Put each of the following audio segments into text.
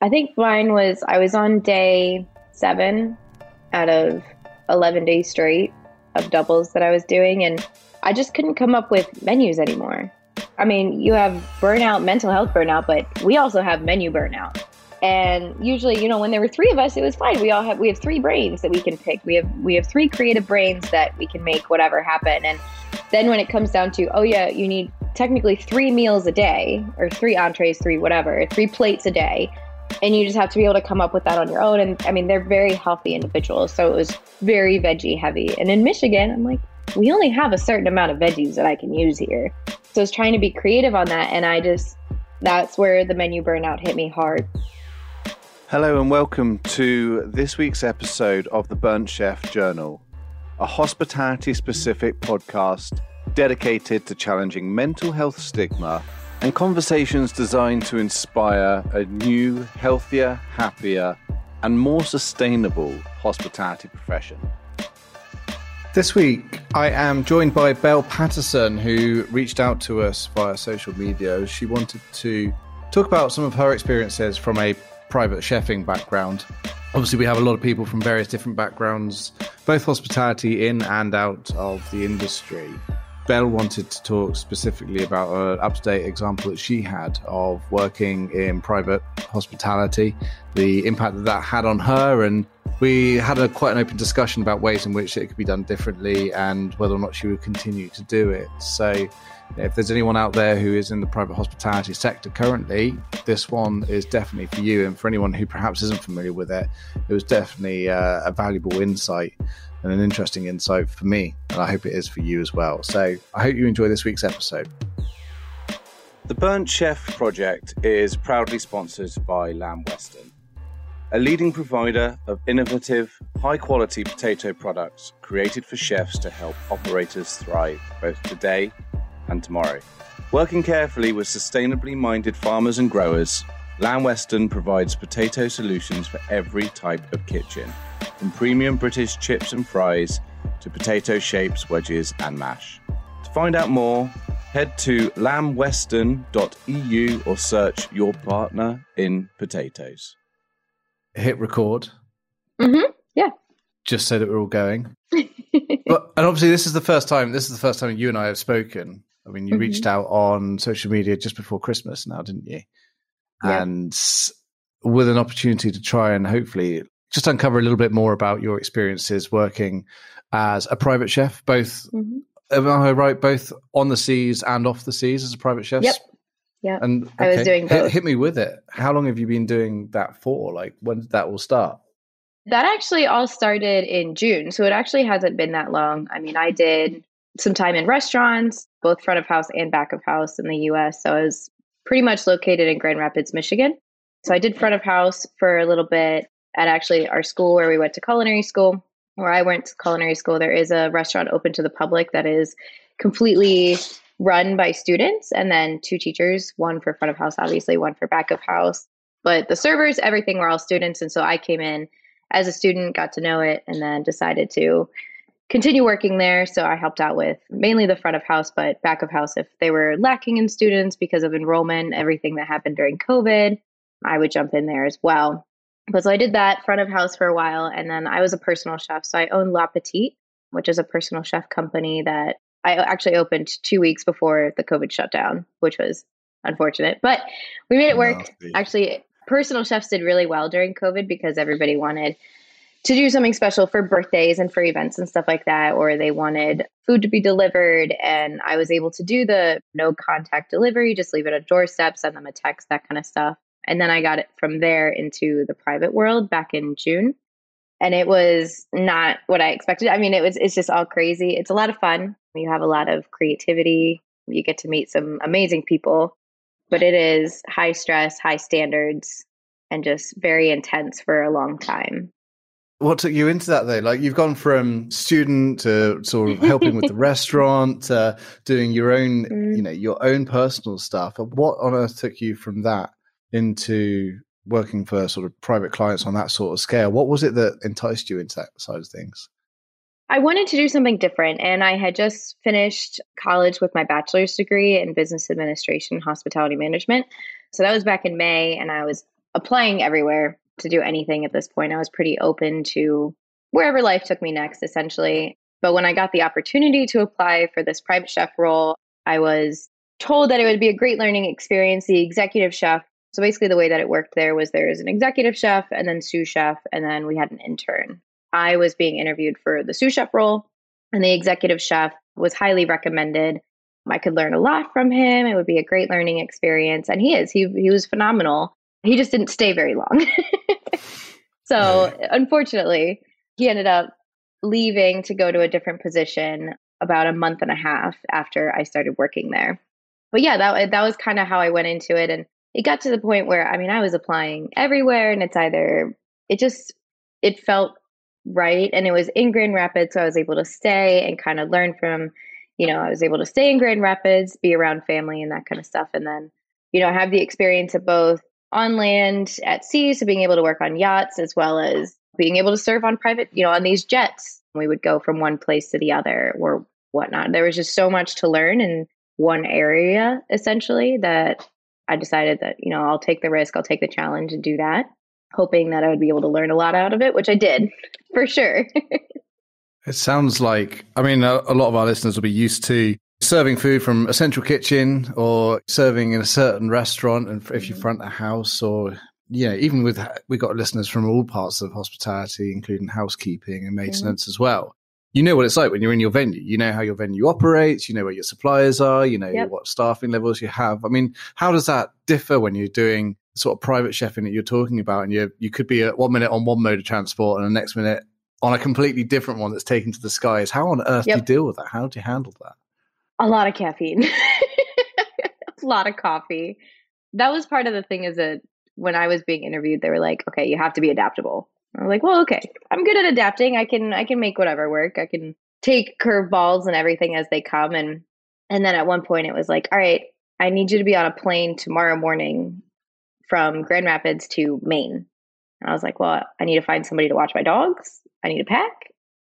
I think mine was I was on day seven out of 11 days straight of doubles that I was doing, and I just couldn't come up with menus anymore. I mean, you have burnout, mental health burnout, but we also have menu burnout. And usually, you know, when there were three of us, it was fine. We all have we have three brains that we can pick. We have we have three creative brains that we can make whatever happen. And then when it comes down to, oh yeah, you need technically three meals a day or three entrees, three whatever, three plates a day. And you just have to be able to come up with that on your own. And I mean, they're very healthy individuals. So it was very veggie heavy. And in Michigan, I'm like, we only have a certain amount of veggies that I can use here. So I was trying to be creative on that. And I just, that's where the menu burnout hit me hard. Hello, and welcome to this week's episode of the Burnt Chef Journal, a hospitality specific podcast dedicated to challenging mental health stigma and conversations designed to inspire a new, healthier, happier, and more sustainable hospitality profession. This week, I am joined by Bella Patterson, who reached out to us via social media. She wanted to talk about some of her experiences from a private chefing background. Obviously, we have a lot of people from various different backgrounds, both hospitality in and out of the industry. Bella wanted to talk specifically about an up to date example that she had of working in private hospitality, the impact that that had on her. And we had a quite an open discussion about ways in which it could be done differently and whether or not she would continue to do it. So, if there's anyone out there who is in the private hospitality sector currently, this one is definitely for you. And for anyone who perhaps isn't familiar with it, it was definitely uh, a valuable insight and an interesting insight for me. And I hope it is for you as well. So I hope you enjoy this week's episode. The Burnt Chef project is proudly sponsored by Lamb Weston, a leading provider of innovative, high quality potato products created for chefs to help operators thrive both today and tomorrow. Working carefully with sustainably minded farmers and growers, Lamb Weston provides potato solutions for every type of kitchen, from premium British chips and fries to potato shapes, wedges, and mash. To find out more, head to lambweston.eu or search your partner in potatoes. Hit record. Mm-hmm. Yeah. Just so that we're all going. but, and obviously, this is the first time. This is the first time you and I have spoken. I mean, you mm-hmm. reached out on social media just before Christmas now, didn't you? Yeah. And with an opportunity to try and hopefully just uncover a little bit more about your experiences working as a private chef, both, mm-hmm. am I right, both on the seas and off the seas as a private chef? Yep. Yeah. And okay. I was doing both. Hit, hit me with it. How long have you been doing that for? Like, when did that all start? That actually all started in June. So it actually hasn't been that long. I mean, I did some time in restaurants, both front of house and back of house in the US. So I was pretty much located in Grand Rapids, Michigan. So I did front of house for a little bit at actually our school where we went to culinary school. Where I went to culinary school, there is a restaurant open to the public that is completely run by students and then two teachers, one for front of house, obviously, one for back of house. But the servers, everything were all students. And so I came in as a student, got to know it, and then decided to continue working there. So I helped out with mainly the front of house, but back of house if they were lacking in students because of enrollment, everything that happened during COVID, I would jump in there as well. But so I did that front of house for a while. And then I was a personal chef. So I own La Petite, which is a personal chef company that I actually opened two weeks before the COVID shutdown, which was unfortunate. But we made it work. Actually, personal chefs did really well during COVID because everybody wanted to do something special for birthdays and for events and stuff like that, or they wanted food to be delivered. And I was able to do the no contact delivery, just leave it at doorstep, send them a text, that kind of stuff. And then I got it from there into the private world back in June. And it was not what I expected. I mean, it was it's just all crazy. It's a lot of fun. You have a lot of creativity. You get to meet some amazing people, but it is high stress, high standards, and just very intense for a long time. What took you into that though? Like you've gone from student to sort of helping with the restaurant to doing your own, mm. you know, your own personal stuff. What on earth took you from that into working for sort of private clients on that sort of scale? What was it that enticed you into that side of things? I wanted to do something different, and I had just finished college with my bachelor's degree in business administration, hospitality management. So that was back in May, and I was applying everywhere to do anything at this point. I was pretty open to wherever life took me next, essentially. But when I got the opportunity to apply for this private chef role, I was told that it would be a great learning experience. The executive chef, so basically the way that it worked there was there was an executive chef and then sous chef, and then we had an intern. I was being interviewed for the sous chef role, and the executive chef was highly recommended. I could learn a lot from him. It would be a great learning experience. And he is. He he was phenomenal. He just didn't stay very long. so unfortunately, he ended up leaving to go to a different position about a month and a half after I started working there. But yeah, that that was kind of how I went into it and it got to the point where I mean I was applying everywhere and it's either it just it felt right and it was in Grand Rapids so I was able to stay and kind of learn from you know I was able to stay in Grand Rapids, be around family and that kind of stuff and then you know have the experience of both on land at sea so being able to work on yachts as well as being able to serve on private, you know, on these jets. We would go from one place to the other or whatnot. There was just so much to learn in one area, essentially, that I decided that, you know, I'll take the risk, I'll take the challenge and do that, hoping that I would be able to learn a lot out of it, which I did for sure. it sounds like, I mean, a, a lot of our listeners will be used to serving food from a central kitchen or serving in a certain restaurant and if you mm-hmm. front a house or yeah, even with we got listeners from all parts of hospitality, including housekeeping and maintenance mm-hmm. as well. You know what it's like when you're in your venue. You know how your venue operates. You know where your suppliers are. You know yep. what staffing levels you have. I mean, how does that differ when you're doing sort of private chefing that you're talking about? And you you could be at one minute on one mode of transport and the next minute on a completely different one that's taken to the skies. How on earth yep. do you deal with that? How do you handle that? A lot of caffeine, a lot of coffee. That was part of the thing. Is that when I was being interviewed, they were like, "Okay, you have to be adaptable." I was like, "Well, okay, I'm good at adapting. I can I can make whatever work. I can take curveballs and everything as they come." And and then at one point, it was like, "All right, I need you to be on a plane tomorrow morning from Grand Rapids to Maine." And I was like, "Well, I need to find somebody to watch my dogs. I need to pack.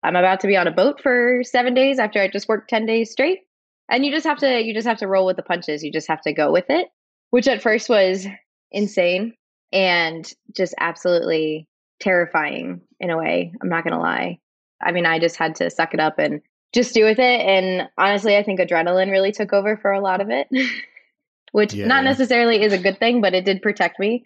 I'm about to be on a boat for seven days after I just worked ten days straight." And you just have to you just have to roll with the punches. You just have to go with it, which at first was insane and just absolutely terrifying in a way. I'm not going to lie. I mean, I just had to suck it up and just do with it. And honestly, I think adrenaline really took over for a lot of it, which yeah. not necessarily is a good thing, but it did protect me.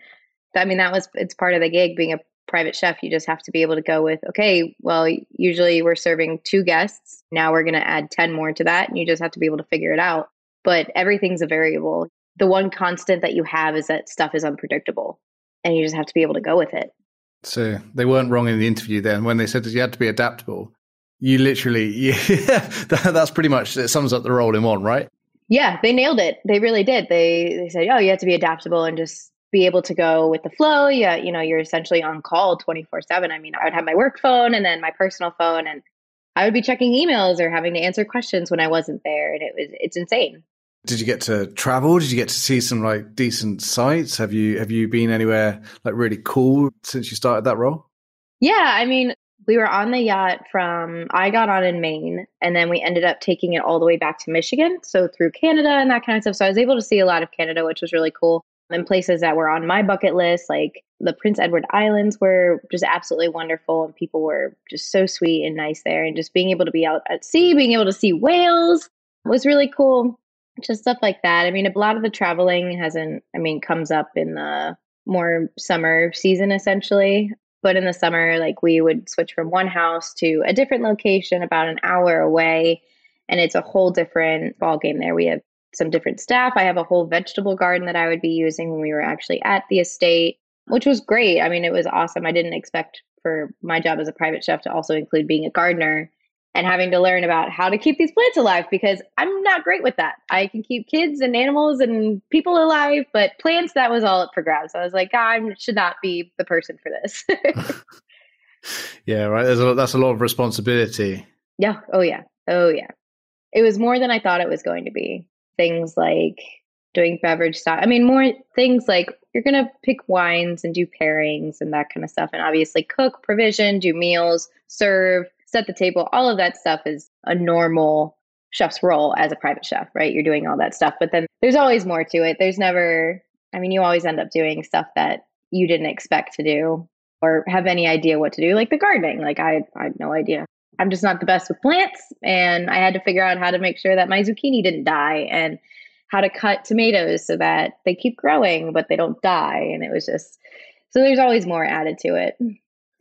I mean, that was, it's part of the gig being a private chef. You just have to be able to go with, okay, well, usually we're serving two guests. Now we're going to add 10 more to that. And you just have to be able to figure it out. But everything's a variable. The one constant that you have is that stuff is unpredictable and you just have to be able to go with it. So they weren't wrong in the interview then when they said that you had to be adaptable. You literally, yeah, that, that's pretty much it. Sums up the role in one, right? Yeah, they nailed it. They really did. They they said, oh, you have to be adaptable and just be able to go with the flow. Yeah, you know, you're essentially on call 24 seven. I mean, I would have my work phone and then my personal phone, and I would be checking emails or having to answer questions when I wasn't there, and it was it's insane. Did you get to travel? Did you get to see some like decent sites? Have you have you been anywhere like really cool since you started that role? Yeah, I mean, we were on the yacht from I got on in Maine and then we ended up taking it all the way back to Michigan, so through Canada and that kind of stuff. So I was able to see a lot of Canada, which was really cool. And places that were on my bucket list, like the Prince Edward Islands, were just absolutely wonderful, and people were just so sweet and nice there. And just being able to be out at sea, being able to see whales was really cool just stuff like that. I mean, a lot of the traveling hasn't, I mean, comes up in the more summer season essentially. But in the summer, like we would switch from one house to a different location about an hour away. And it's a whole different ball game there. We have some different staff. I have a whole vegetable garden that I would be using when we were actually at the estate, which was great. I mean, it was awesome. I didn't expect for my job as a private chef to also include being a gardener and having to learn about how to keep these plants alive because I'm not great with that. I can keep kids and animals and people alive, but plants, that was all up for grabs. I was like, ah, I should not be the person for this. yeah, right. There's a, that's a lot of responsibility. Yeah. Oh, yeah. Oh, yeah. It was more than I thought it was going to be. Things like doing beverage stuff. I mean, more things like you're going to pick wines and do pairings and that kind of stuff. And obviously, cook, provision, do meals, serve set the table, all of that stuff is a normal chef's role as a private chef, right? You're doing all that stuff. But then there's always more to it. There's never, I mean, you always end up doing stuff that you didn't expect to do or have any idea what to do, like the gardening. Like I, I had no idea. I'm just not the best with plants, and I had to figure out how to make sure that my zucchini didn't die and how to cut tomatoes so that they keep growing but they don't die. And it was just so there's always more added to it.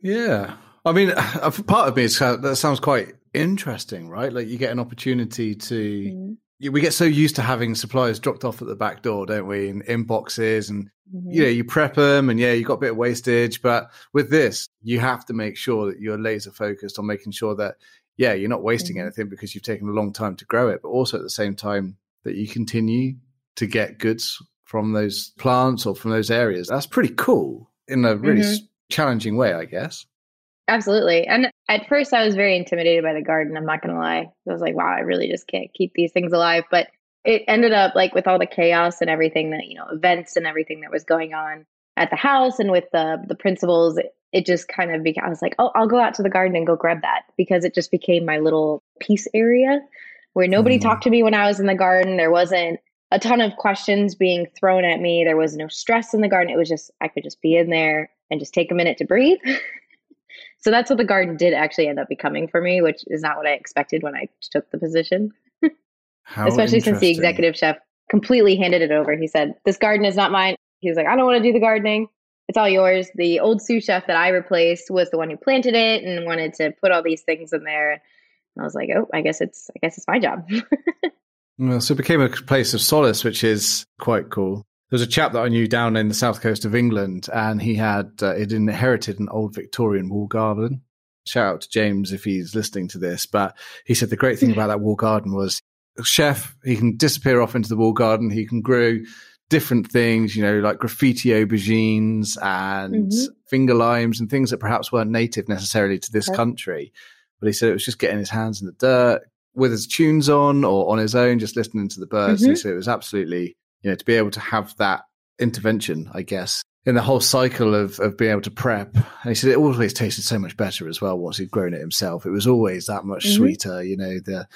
Yeah, I mean, part of me is that sounds quite interesting, right? Like you get an opportunity to. Mm-hmm we get so used to having suppliers dropped off at the back door, don't we? In, in boxes, and mm-hmm. you know, you prep them, and yeah, you got a bit of wastage. But with this, you have to make sure that you're laser focused on making sure that yeah, you're not wasting mm-hmm. anything because you've taken a long time to grow it, but also at the same time that you continue to get goods from those plants or from those areas. That's pretty cool in a really mm-hmm. challenging way, I guess. Absolutely. And at first, I was very intimidated by the garden. I'm not going to lie. I was like, wow, I really just can't keep these things alive. But it ended up like with all the chaos and everything that, you know, events and everything that was going on at the house and with the the principals, it, it just kind of became, I was like, oh, I'll go out to the garden and go grab that because it just became my little peace area where nobody mm. talked to me when I was in the garden. There wasn't a ton of questions being thrown at me. There was no stress in the garden. It was just, I could just be in there and just take a minute to breathe. So that's what the garden did actually end up becoming for me, which is not what I expected when I took the position. Especially since the executive chef completely handed it over. He said, This garden is not mine. He was like, I don't want to do the gardening. It's all yours. The old sous chef that I replaced was the one who planted it and wanted to put all these things in there. And I was like, Oh, I guess it's I guess it's my job. well, so it became a place of solace, which is quite cool. There's a chap that I knew down in the south coast of England, and he had uh, he'd inherited an old Victorian wall garden. Shout out to James if he's listening to this. But he said the great thing about that wall garden was chef. He can disappear off into the wall garden. He can grow different things, you know, like graffiti aubergines and mm-hmm. finger limes and things that perhaps weren't native necessarily to this okay. country. But he said it was just getting his hands in the dirt with his tunes on or on his own, just listening to the birds. Mm-hmm. He said it was absolutely you know, to be able to have that intervention, I guess, in the whole cycle of, of being able to prep. And he said it always tasted so much better as well once he'd grown it himself. It was always that much mm-hmm. sweeter, you know, the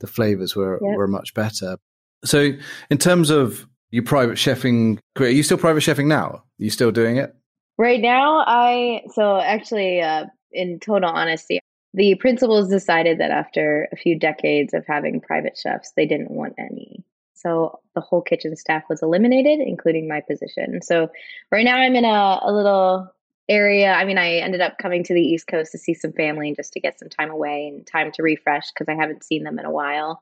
the flavors were, yep. were much better. So in terms of your private chefing career, are you still private chefing now? Are you still doing it? Right now, I, so actually, uh, in total honesty, the principals decided that after a few decades of having private chefs, they didn't want any. So the whole kitchen staff was eliminated, including my position. So right now I'm in a, a little area. I mean, I ended up coming to the East Coast to see some family and just to get some time away and time to refresh because I haven't seen them in a while.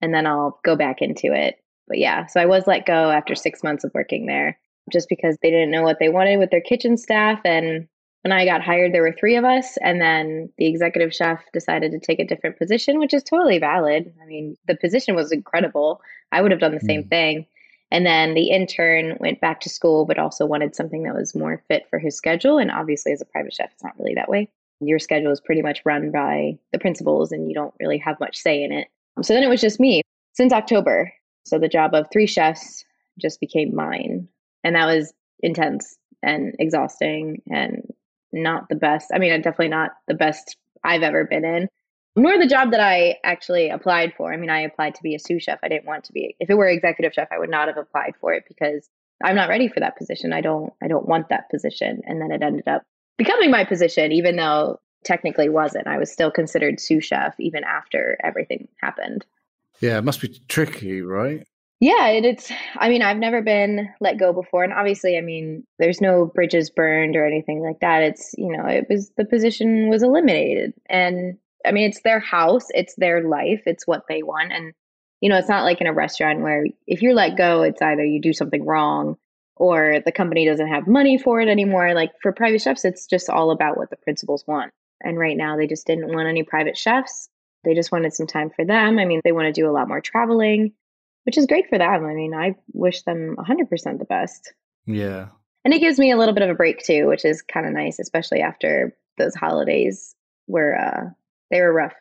And then I'll go back into it. But yeah, so I was let go after six months of working there just because they didn't know what they wanted with their kitchen staff. And when I got hired, there were three of us. And then the executive chef decided to take a different position, which is totally valid. I mean, the position was incredible. I would have done the mm. same thing. And then the intern went back to school, but also wanted something that was more fit for his schedule. And obviously, as a private chef, it's not really that way. Your schedule is pretty much run by the principals, and you don't really have much say in it. So then it was just me since October. So the job of three chefs just became mine. And that was intense and exhausting and not the best. I mean, definitely not the best I've ever been in nor the job that I actually applied for. I mean, I applied to be a sous chef. I didn't want to be. If it were executive chef, I would not have applied for it because I'm not ready for that position. I don't. I don't want that position. And then it ended up becoming my position, even though technically wasn't. I was still considered sous chef even after everything happened. Yeah, it must be tricky, right? Yeah, it, it's. I mean, I've never been let go before, and obviously, I mean, there's no bridges burned or anything like that. It's you know, it was the position was eliminated, and I mean, it's their house, it's their life, it's what they want. And, you know, it's not like in a restaurant where if you're let go, it's either you do something wrong or the company doesn't have money for it anymore. Like for private chefs, it's just all about what the principals want. And right now, they just didn't want any private chefs. They just wanted some time for them. I mean, they want to do a lot more traveling, which is great for them. I mean, I wish them 100% the best. Yeah. And it gives me a little bit of a break too, which is kind of nice, especially after those holidays where uh, they were rough.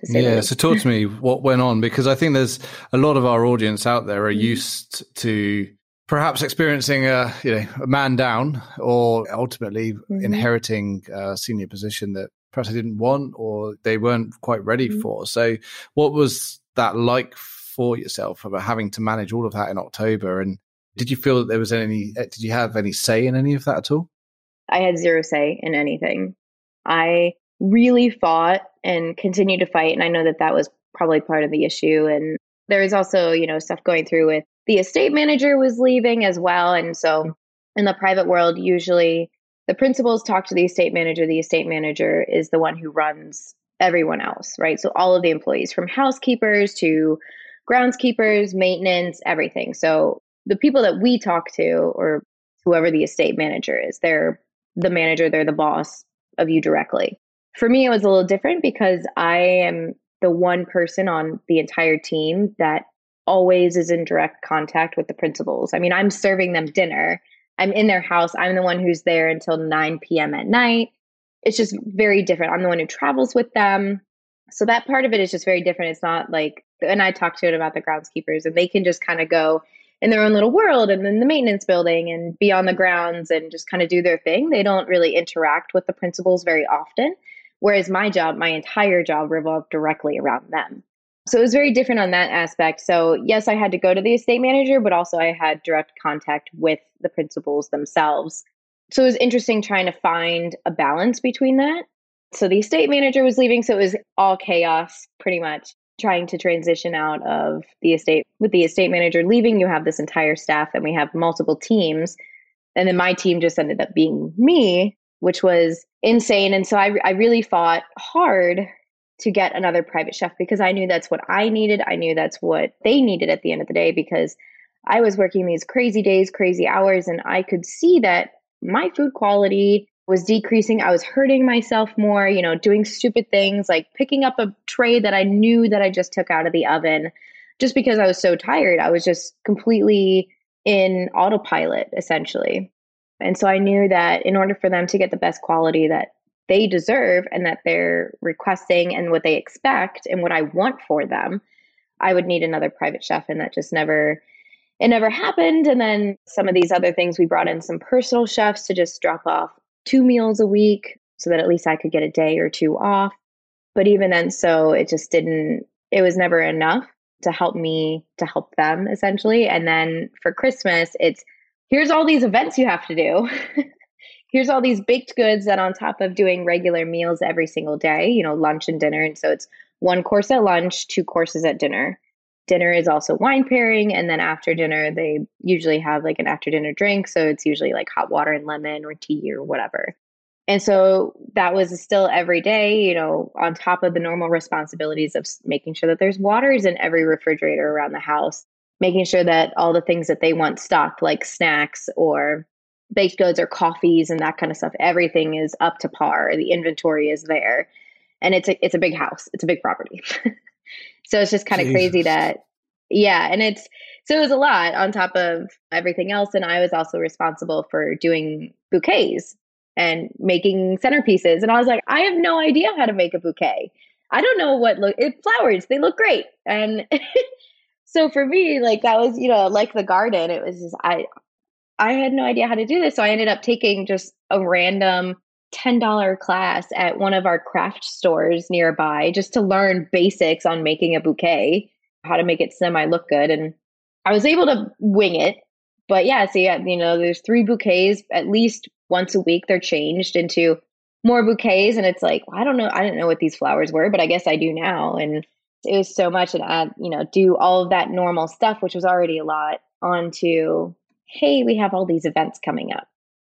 To say. Yeah, so talk to me what went on because I think there's a lot of our audience out there are mm-hmm. used to perhaps experiencing a you know a man down or ultimately mm-hmm. inheriting a senior position that perhaps they didn't want or they weren't quite ready mm-hmm. for. So, what was that like for yourself about having to manage all of that in October? And did you feel that there was any? Uh, did you have any say in any of that at all? I had zero say in anything. I really fought and continued to fight. And I know that that was probably part of the issue. And there was also, you know, stuff going through with the estate manager was leaving as well. And so in the private world, usually the principals talk to the estate manager. The estate manager is the one who runs everyone else, right? So all of the employees from housekeepers to groundskeepers, maintenance, everything. So the people that we talk to or whoever the estate manager is, they're the manager, they're the boss of you directly. For me, it was a little different because I am the one person on the entire team that always is in direct contact with the principals. I mean, I'm serving them dinner. I'm in their house. I'm the one who's there until 9 p.m. at night. It's just very different. I'm the one who travels with them. So that part of it is just very different. It's not like, and I talked to it about the groundskeepers, and they can just kind of go in their own little world and in the maintenance building and be on the grounds and just kind of do their thing. They don't really interact with the principals very often. Whereas my job, my entire job revolved directly around them. So it was very different on that aspect. So, yes, I had to go to the estate manager, but also I had direct contact with the principals themselves. So it was interesting trying to find a balance between that. So the estate manager was leaving, so it was all chaos pretty much trying to transition out of the estate. With the estate manager leaving, you have this entire staff and we have multiple teams. And then my team just ended up being me, which was insane. And so I, I really fought hard to get another private chef because I knew that's what I needed. I knew that's what they needed at the end of the day because I was working these crazy days, crazy hours, and I could see that my food quality was decreasing. I was hurting myself more, you know, doing stupid things like picking up a tray that I knew that I just took out of the oven just because I was so tired. I was just completely in autopilot essentially. And so I knew that in order for them to get the best quality that they deserve and that they're requesting and what they expect and what I want for them, I would need another private chef. And that just never, it never happened. And then some of these other things, we brought in some personal chefs to just drop off two meals a week so that at least I could get a day or two off. But even then, so it just didn't, it was never enough to help me to help them essentially. And then for Christmas, it's here's all these events you have to do. here's all these baked goods that on top of doing regular meals every single day, you know, lunch and dinner. And so it's one course at lunch, two courses at dinner. Dinner is also wine pairing. And then after dinner, they usually have like an after dinner drink. So it's usually like hot water and lemon or tea or whatever. And so that was still every day, you know, on top of the normal responsibilities of making sure that there's waters in every refrigerator around the house, making sure that all the things that they want stocked, like snacks or baked goods or coffees and that kind of stuff, everything is up to par. The inventory is there. And it's a it's a big house. It's a big property. so it's just kind of crazy that yeah, and it's so it was a lot on top of everything else. And I was also responsible for doing bouquets and making centerpieces. And I was like, I have no idea how to make a bouquet. I don't know what look it flowers, they look great. And so for me, like that was, you know, like the garden, it was just I I had no idea how to do this. So I ended up taking just a random $10 class at one of our craft stores nearby just to learn basics on making a bouquet, how to make it semi look good. And I was able to wing it. But yeah, so yeah, you know, there's three bouquets at least once a week. They're changed into more bouquets. And it's like, well, I don't know. I didn't know what these flowers were, but I guess I do now. And it was so much and I, you know, do all of that normal stuff, which was already a lot, onto hey, we have all these events coming up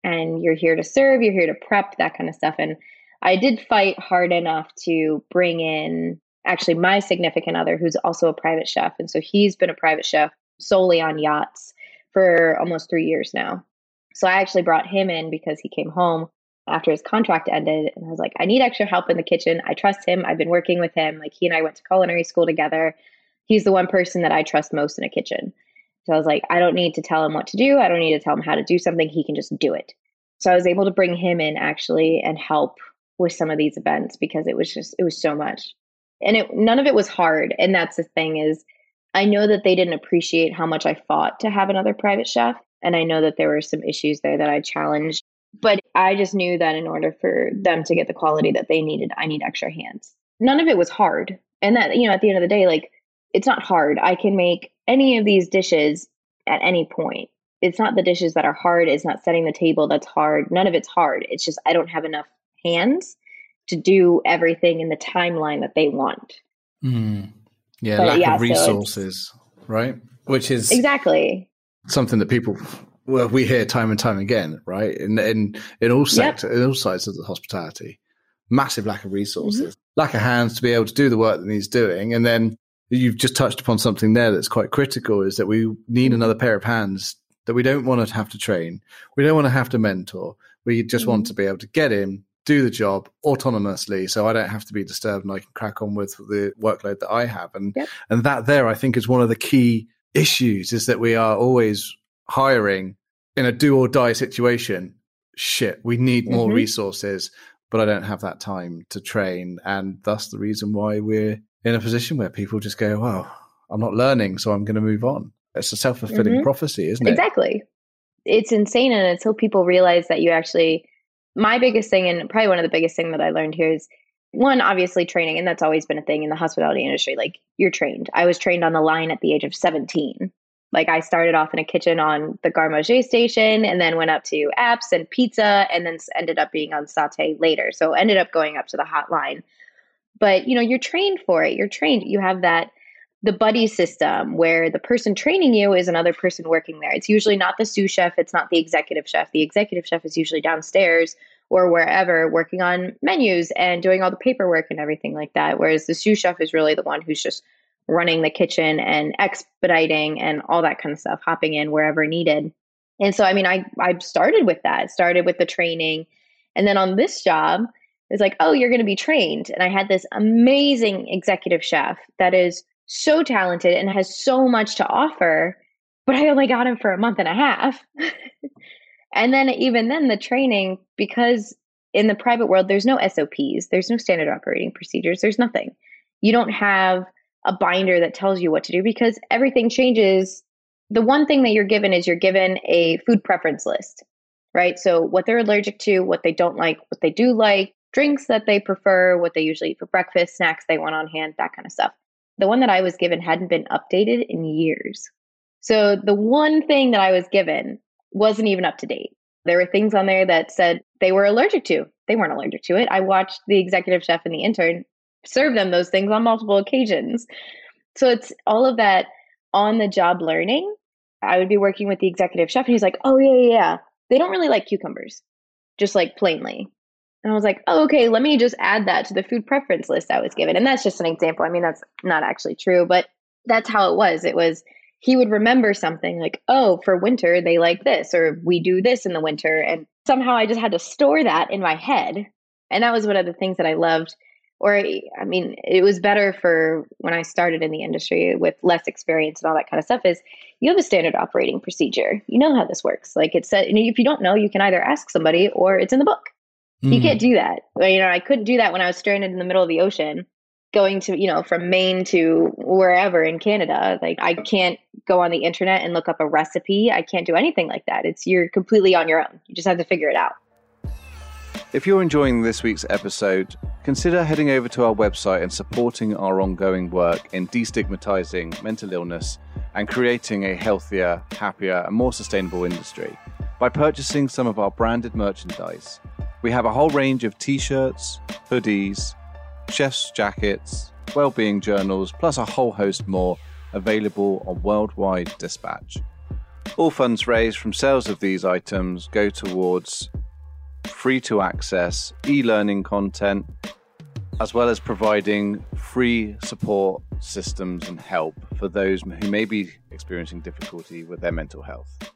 and you're here to serve, you're here to prep, that kind of stuff. And I did fight hard enough to bring in actually my significant other, who's also a private chef. And so he's been a private chef solely on yachts for almost three years now. So I actually brought him in because he came home after his contract ended. And I was like, I need extra help in the kitchen. I trust him. I've been working with him. Like he and I went to culinary school together. He's the one person that I trust most in a kitchen. So I was like, I don't need to tell him what to do. I don't need to tell him how to do something. He can just do it. So I was able to bring him in actually and help with some of these events because it was just, it was so much. And it, none of it was hard. And that's the thing is, I know that they didn't appreciate how much I fought to have another private chef. And I know that there were some issues there that I challenged. But I just knew that in order for them to get the quality that they needed, I need extra hands. None of it was hard. And that, you know, at the end of the day, like, it's not hard. I can make any of these dishes at any point. it's not the dishes that are hard, it's not setting the table that's hard. None of it's hard. It's just I don't have enough hands to do everything in the timeline that they want. Mm. Yeah, but lack yeah, of resources, so right? Which is exactly something that people well we hear time and time again, right? In in in all sectors, yep. in all sides of the hospitality, massive lack of resources, mm-hmm. lack of hands to be able to do the work that he's doing, and then you've just touched upon something there that's quite critical: is that we need mm-hmm. another pair of hands that we don't want to have to train, we don't want to have to mentor, we just mm-hmm. want to be able to get in, do the job autonomously so I don't have to be disturbed and I can crack on with the workload that I have. And yep. and that there I think is one of the key issues is that we are always hiring in a do or die situation. Shit, we need more mm-hmm. resources, but I don't have that time to train. And that's the reason why we're in a position where people just go, Well, I'm not learning, so I'm going to move on. It's a self fulfilling mm-hmm. prophecy, isn't it? Exactly. It's insane. And until people realize that you actually my biggest thing and probably one of the biggest thing that I learned here is one obviously training and that's always been a thing in the hospitality industry like you're trained. I was trained on the line at the age of 17. Like I started off in a kitchen on the Manger station and then went up to apps and pizza and then ended up being on Sauté later. So ended up going up to the hot line. But you know, you're trained for it. You're trained. You have that the buddy system where the person training you is another person working there. It's usually not the sous chef, it's not the executive chef. The executive chef is usually downstairs or wherever working on menus and doing all the paperwork and everything like that. Whereas the sous chef is really the one who's just running the kitchen and expediting and all that kind of stuff, hopping in wherever needed. And so, I mean, I, I started with that, started with the training. And then on this job, it's like, oh, you're going to be trained. And I had this amazing executive chef that is so talented and has so much to offer, but I only got him for a month and a half. and then, even then, the training, because in the private world, there's no SOPs, there's no standard operating procedures, there's nothing. You don't have a binder that tells you what to do because everything changes. The one thing that you're given is you're given a food preference list, right? So, what they're allergic to, what they don't like, what they do like, drinks that they prefer, what they usually eat for breakfast, snacks they want on hand, that kind of stuff the one that I was given hadn't been updated in years. So the one thing that I was given wasn't even up to date. There were things on there that said they were allergic to. They weren't allergic to it. I watched the executive chef and the intern serve them those things on multiple occasions. So it's all of that on the job learning. I would be working with the executive chef and he's like, "Oh yeah, yeah, yeah. They don't really like cucumbers." Just like plainly. And I was like, oh, okay, let me just add that to the food preference list I was given. And that's just an example. I mean, that's not actually true, but that's how it was. It was he would remember something like, oh, for winter, they like this, or we do this in the winter. And somehow I just had to store that in my head. And that was one of the things that I loved. Or, I mean, it was better for when I started in the industry with less experience and all that kind of stuff is you have a standard operating procedure. You know how this works. Like it said, if you don't know, you can either ask somebody or it's in the book. Mm. You can't do that. You know, I couldn't do that when I was stranded in the middle of the ocean, going to, you know, from Maine to wherever in Canada. Like I can't go on the internet and look up a recipe. I can't do anything like that. It's you're completely on your own. You just have to figure it out. If you're enjoying this week's episode, consider heading over to our website and supporting our ongoing work in destigmatizing mental illness and creating a healthier, happier, and more sustainable industry by purchasing some of our branded merchandise. We have a whole range of t shirts, hoodies, chef's jackets, well-being journals, plus a whole host more available on Worldwide Dispatch. All funds raised from sales of these items go towards free to access e learning content, as well as providing free support systems and help for those who may be experiencing difficulty with their mental health.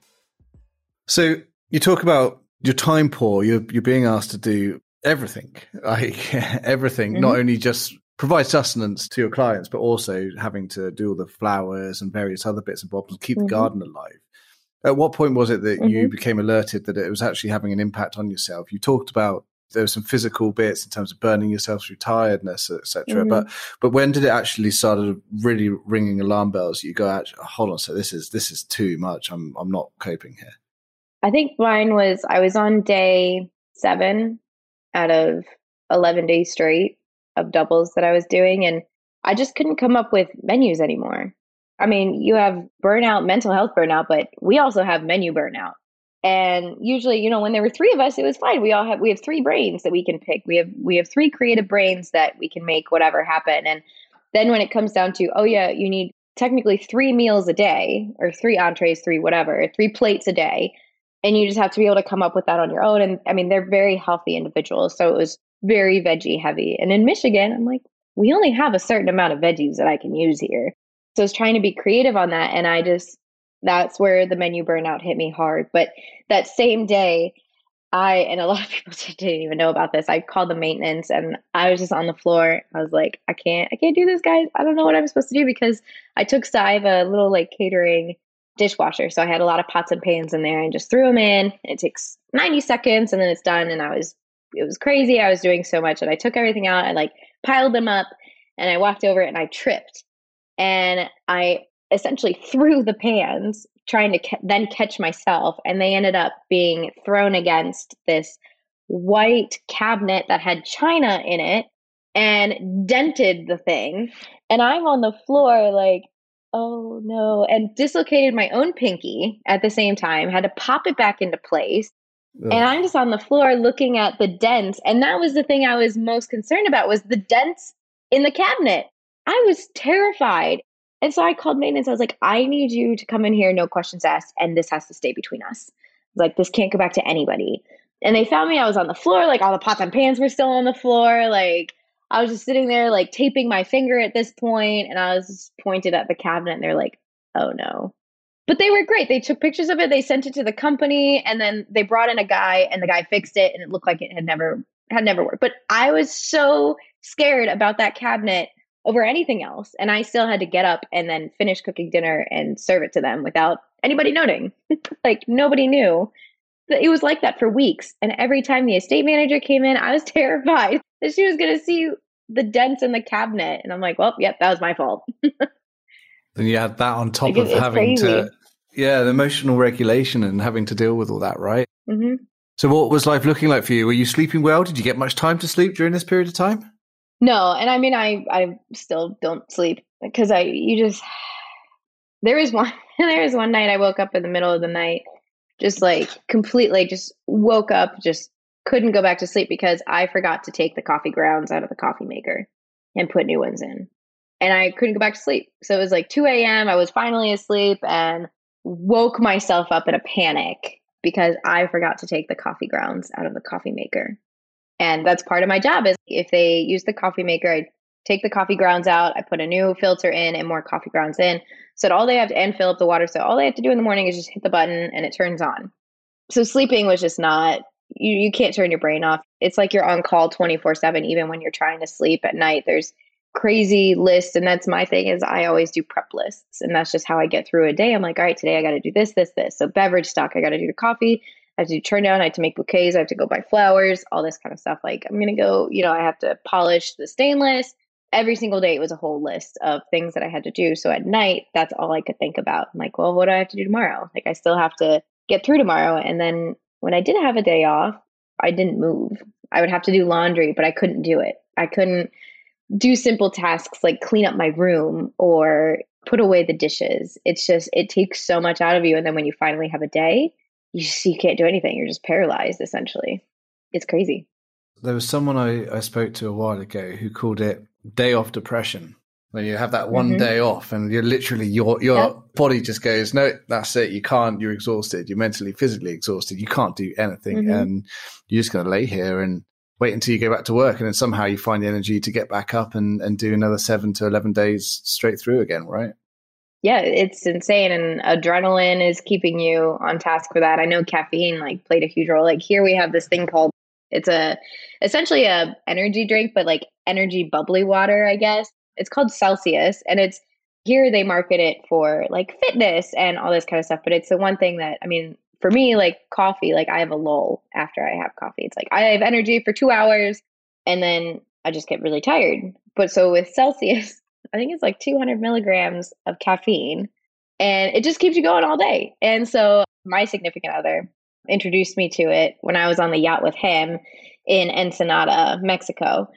So, you talk about you're time poor. You're you're being asked to do everything, like everything. Mm-hmm. Not only just provide sustenance to your clients, but also having to do all the flowers and various other bits and bobs and keep mm-hmm. the garden alive. At what point was it that mm-hmm. you became alerted that it was actually having an impact on yourself? You talked about there were some physical bits in terms of burning yourself through tiredness, etc. Mm-hmm. But but when did it actually started really ringing alarm bells? You go, out hold on, so this is this is too much. I'm I'm not coping here. I think mine was I was on day seven out of 11 days straight of doubles that I was doing. And I just couldn't come up with menus anymore. I mean, you have burnout, mental health burnout, but we also have menu burnout. And usually, you know, when there were three of us, it was fine. We all have we have three brains that we can pick. We have we have three creative brains that we can make whatever happen. And then when it comes down to, oh yeah, you need technically three meals a day or three entrees, three whatever, three plates a day. And you just have to be able to come up with that on your own. And I mean, they're very healthy individuals. So it was very veggie heavy. And in Michigan, I'm like, we only have a certain amount of veggies that I can use here. So I was trying to be creative on that. And I just, that's where the menu burnout hit me hard. But that same day, I, and a lot of people didn't even know about this. I called the maintenance and I was just on the floor. I was like, I can't, I can't do this, guys. I don't know what I'm supposed to do because I took Sive a little like catering dishwasher. So I had a lot of pots and pans in there and just threw them in. It takes 90 seconds and then it's done. And I was, it was crazy. I was doing so much and I took everything out and like piled them up and I walked over it and I tripped and I essentially threw the pans trying to ca- then catch myself and they ended up being thrown against this white cabinet that had china in it and dented the thing and i'm on the floor like oh no and dislocated my own pinky at the same time had to pop it back into place Ugh. and i'm just on the floor looking at the dents and that was the thing i was most concerned about was the dents in the cabinet i was terrified and so I called maintenance. I was like, I need you to come in here, no questions asked, and this has to stay between us. Like, this can't go back to anybody. And they found me. I was on the floor, like all the pots and pans were still on the floor. Like I was just sitting there, like taping my finger at this point, and I was pointed at the cabinet, and they're like, "Oh no." But they were great. They took pictures of it. They sent it to the company, and then they brought in a guy, and the guy fixed it, and it looked like it had never had never worked. But I was so scared about that cabinet over anything else. And I still had to get up and then finish cooking dinner and serve it to them without anybody noting. like nobody knew. It was like that for weeks. And every time the estate manager came in, I was terrified that she was going to see the dents in the cabinet. And I'm like, well, yep, that was my fault. then you had that on top like of having crazy. to, yeah, the emotional regulation and having to deal with all that, right? Mm-hmm. So, what was life looking like for you? Were you sleeping well? Did you get much time to sleep during this period of time? No, and I mean I I still don't sleep because I you just there was one there was one night I woke up in the middle of the night just like completely just woke up just couldn't go back to sleep because I forgot to take the coffee grounds out of the coffee maker and put new ones in. And I couldn't go back to sleep. So it was like 2 a.m. I was finally asleep and woke myself up in a panic because I forgot to take the coffee grounds out of the coffee maker. And that's part of my job is if they use the coffee maker, I take the coffee grounds out, I put a new filter in and more coffee grounds in. So all they have to and fill up the water. So all they have to do in the morning is just hit the button and it turns on. So sleeping was just not you, you can't turn your brain off. It's like you're on call 24 7, even when you're trying to sleep at night. There's crazy lists. And that's my thing is I always do prep lists. And that's just how I get through a day. I'm like, all right, today I got to do this, this, this. So beverage stock, I got to do the coffee. I have to turn down, I have to make bouquets, I have to go buy flowers, all this kind of stuff. Like I'm gonna go, you know, I have to polish the stainless. Every single day it was a whole list of things that I had to do. So at night, that's all I could think about. I'm like, well, what do I have to do tomorrow? Like I still have to get through tomorrow. And then when I did have a day off, I didn't move. I would have to do laundry, but I couldn't do it. I couldn't do simple tasks like clean up my room or put away the dishes. It's just, it takes so much out of you. And then when you finally have a day, you just, you can't do anything. You're just paralyzed essentially. It's crazy. There was someone I, I spoke to a while ago who called it day off depression. When you have that one mm-hmm. day off and you're literally your your body just goes, No, that's it, you can't, you're exhausted, you're mentally, physically exhausted, you can't do anything mm-hmm. and you're just gonna lay here and wait until you go back to work and then somehow you find the energy to get back up and, and do another seven to eleven days straight through again, right? yeah, it's insane. And adrenaline is keeping you on task for that. I know caffeine like played a huge role. Like here we have this thing called it's a essentially a energy drink, but like energy bubbly water, I guess. It's called Celsius and it's here they market it for like fitness and all this kind of stuff. But it's the one thing that I mean, for me, like coffee, like I have a lull after I have coffee. It's like I have energy for two hours and then I just get really tired. But so with Celsius, I think it's like 200 milligrams of caffeine, and it just keeps you going all day. And so my significant other introduced me to it when I was on the yacht with him in Ensenada, Mexico.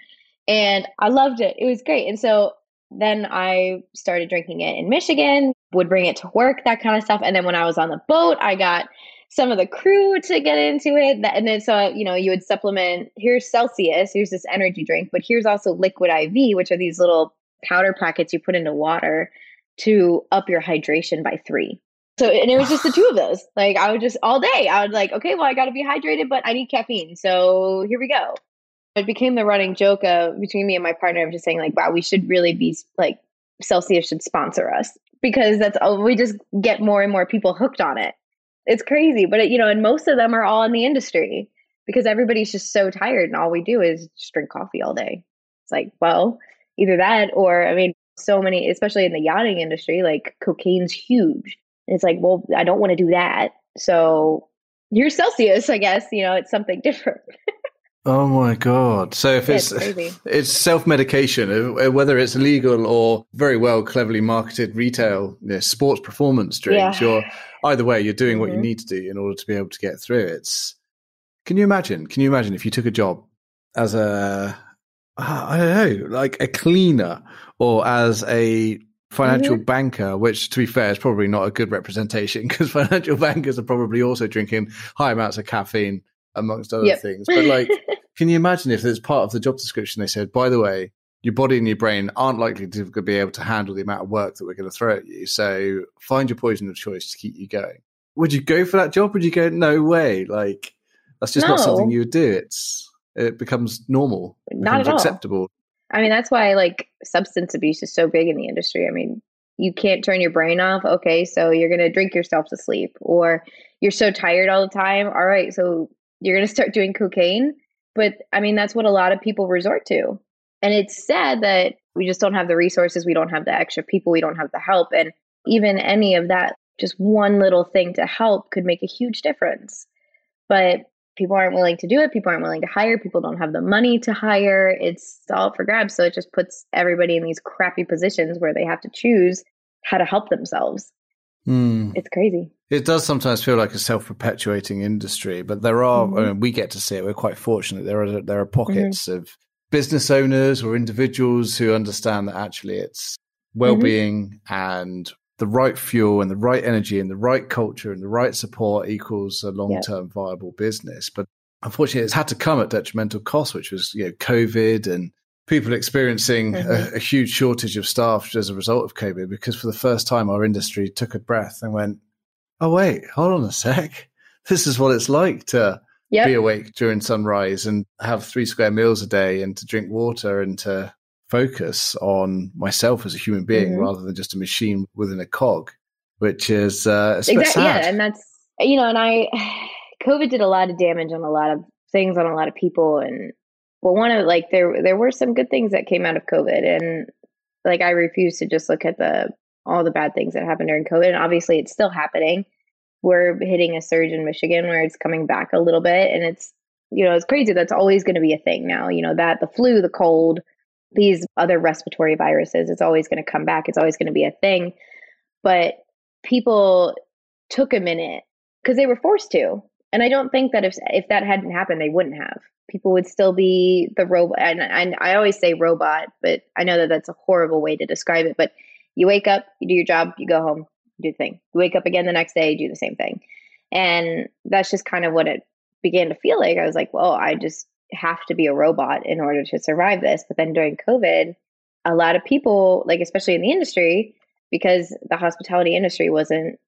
And I loved it. It was great. And so then I started drinking it in Michigan, would bring it to work, that kind of stuff. And then when I was on the boat, I got some of the crew to get into it. And then so, you know, you would supplement here's Celsius, here's this energy drink, but here's also liquid IV, which are these little powder packets you put into water to up your hydration by three. So, and it was just the two of those. Like, I would just all day, I would like, okay, well, I got to be hydrated, but I need caffeine. So here we go. It became the running joke of between me and my partner of just saying, like, wow, we should really be like, Celsius should sponsor us because that's all we just get more and more people hooked on it. It's crazy, but it, you know, and most of them are all in the industry because everybody's just so tired and all we do is just drink coffee all day. It's like, well, either that or I mean, so many, especially in the yachting industry, like cocaine's huge. It's like, well, I don't want to do that. So you're Celsius, I guess, you know, it's something different. Oh my god! So if it's it's, it's self medication, uh, whether it's legal or very well cleverly marketed retail you know, sports performance drinks, yeah. you're either way you're doing mm-hmm. what you mm-hmm. need to do in order to be able to get through. It's can you imagine? Can you imagine if you took a job as a I don't know, like a cleaner or as a financial mm-hmm. banker, which to be fair is probably not a good representation because financial bankers are probably also drinking high amounts of caffeine amongst other yep. things. But like, can you imagine if there's part of the job description they said, by the way, your body and your brain aren't likely to be able to handle the amount of work that we're going to throw at you. So find your poison of choice to keep you going. Would you go for that job? Would you go, no way? Like, that's just no. not something you would do. It's, it becomes normal, it not becomes at all. acceptable. I mean, that's why like substance abuse is so big in the industry. I mean, you can't turn your brain off. Okay, so you're going to drink yourself to sleep, or you're so tired all the time. All right, so you're going to start doing cocaine. But I mean, that's what a lot of people resort to. And it's sad that we just don't have the resources, we don't have the extra people, we don't have the help. And even any of that, just one little thing to help could make a huge difference. But people aren't willing to do it. People aren't willing to hire. People don't have the money to hire. It's all for grabs. So it just puts everybody in these crappy positions where they have to choose how to help themselves. Mm. It's crazy. It does sometimes feel like a self-perpetuating industry, but there are mm-hmm. I mean, we get to see it. We're quite fortunate. There are there are pockets mm-hmm. of business owners or individuals who understand that actually it's well-being mm-hmm. and the right fuel and the right energy and the right culture and the right support equals a long-term yep. viable business. But unfortunately, it's had to come at detrimental cost, which was you know COVID and people experiencing mm-hmm. a, a, huge shortage of staff as a result of COVID, because for the first time our industry took a breath and went, "Oh wait, hold on a sec, this is what it's like to." Yep. Be awake during sunrise and have three square meals a day and to drink water and to focus on myself as a human being mm-hmm. rather than just a machine within a cog, which is uh, exactly, yeah, and that's you know, and I, COVID did a lot of damage on a lot of things on a lot of people, and well, one of like there there were some good things that came out of COVID, and like I refuse to just look at the all the bad things that happened during COVID, and obviously it's still happening. We're hitting a surge in Michigan where it's coming back a little bit, and it's you know it's crazy. That's always going to be a thing now. You know that the flu, the cold, these other respiratory viruses, it's always going to come back. It's always going to be a thing. But people took a minute because they were forced to. And I don't think that if if that hadn't happened, they wouldn't have. People would still be the robot. And, and I always say robot, but I know that that's a horrible way to describe it. But you wake up, you do your job, you go home, you do the thing. You wake up again the next day, do the same thing. And that's just kind of what it began to feel like. I was like, well, I just have to be a robot in order to survive this. But then during COVID, a lot of people, like especially in the industry, because the hospitality industry wasn't,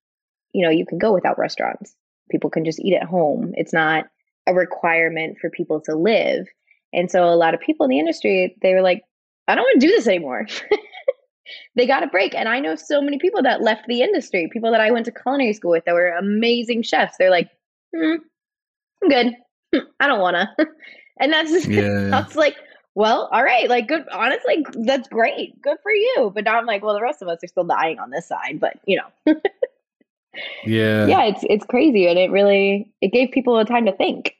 you know, you can go without restaurants. People can just eat at home. It's not a requirement for people to live. And so a lot of people in the industry, they were like, I don't want to do this anymore. they got a break. And I know so many people that left the industry, people that I went to culinary school with that were amazing chefs. They're like, hmm, I'm good. I don't want to. And that's just, yeah. that's like, well, all right, like good. Honestly, that's great. Good for you. But now I'm like, well, the rest of us are still dying on this side. But you know, yeah, yeah, it's it's crazy, and it really it gave people a time to think.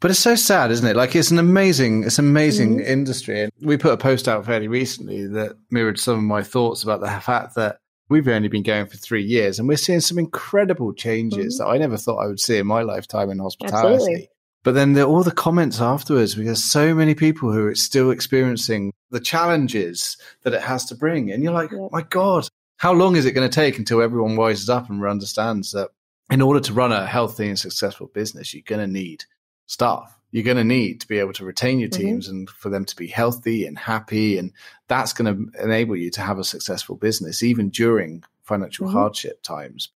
But it's so sad, isn't it? Like it's an amazing, it's an amazing mm-hmm. industry. And we put a post out fairly recently that mirrored some of my thoughts about the fact that we've only been going for three years and we're seeing some incredible changes mm-hmm. that I never thought I would see in my lifetime in hospitality. Absolutely But then there, all the comments afterwards, because so many people who are still experiencing the challenges that it has to bring. And you're like, yeah. my God, how long is it going to take until everyone wises up and understands that in order to run a healthy and successful business, you're going to need staff. You're going to need to be able to retain your mm-hmm. teams mm-hmm. and for them to be healthy and happy. And that's going to enable you to have a successful business, even during financial mm-hmm. hardship times.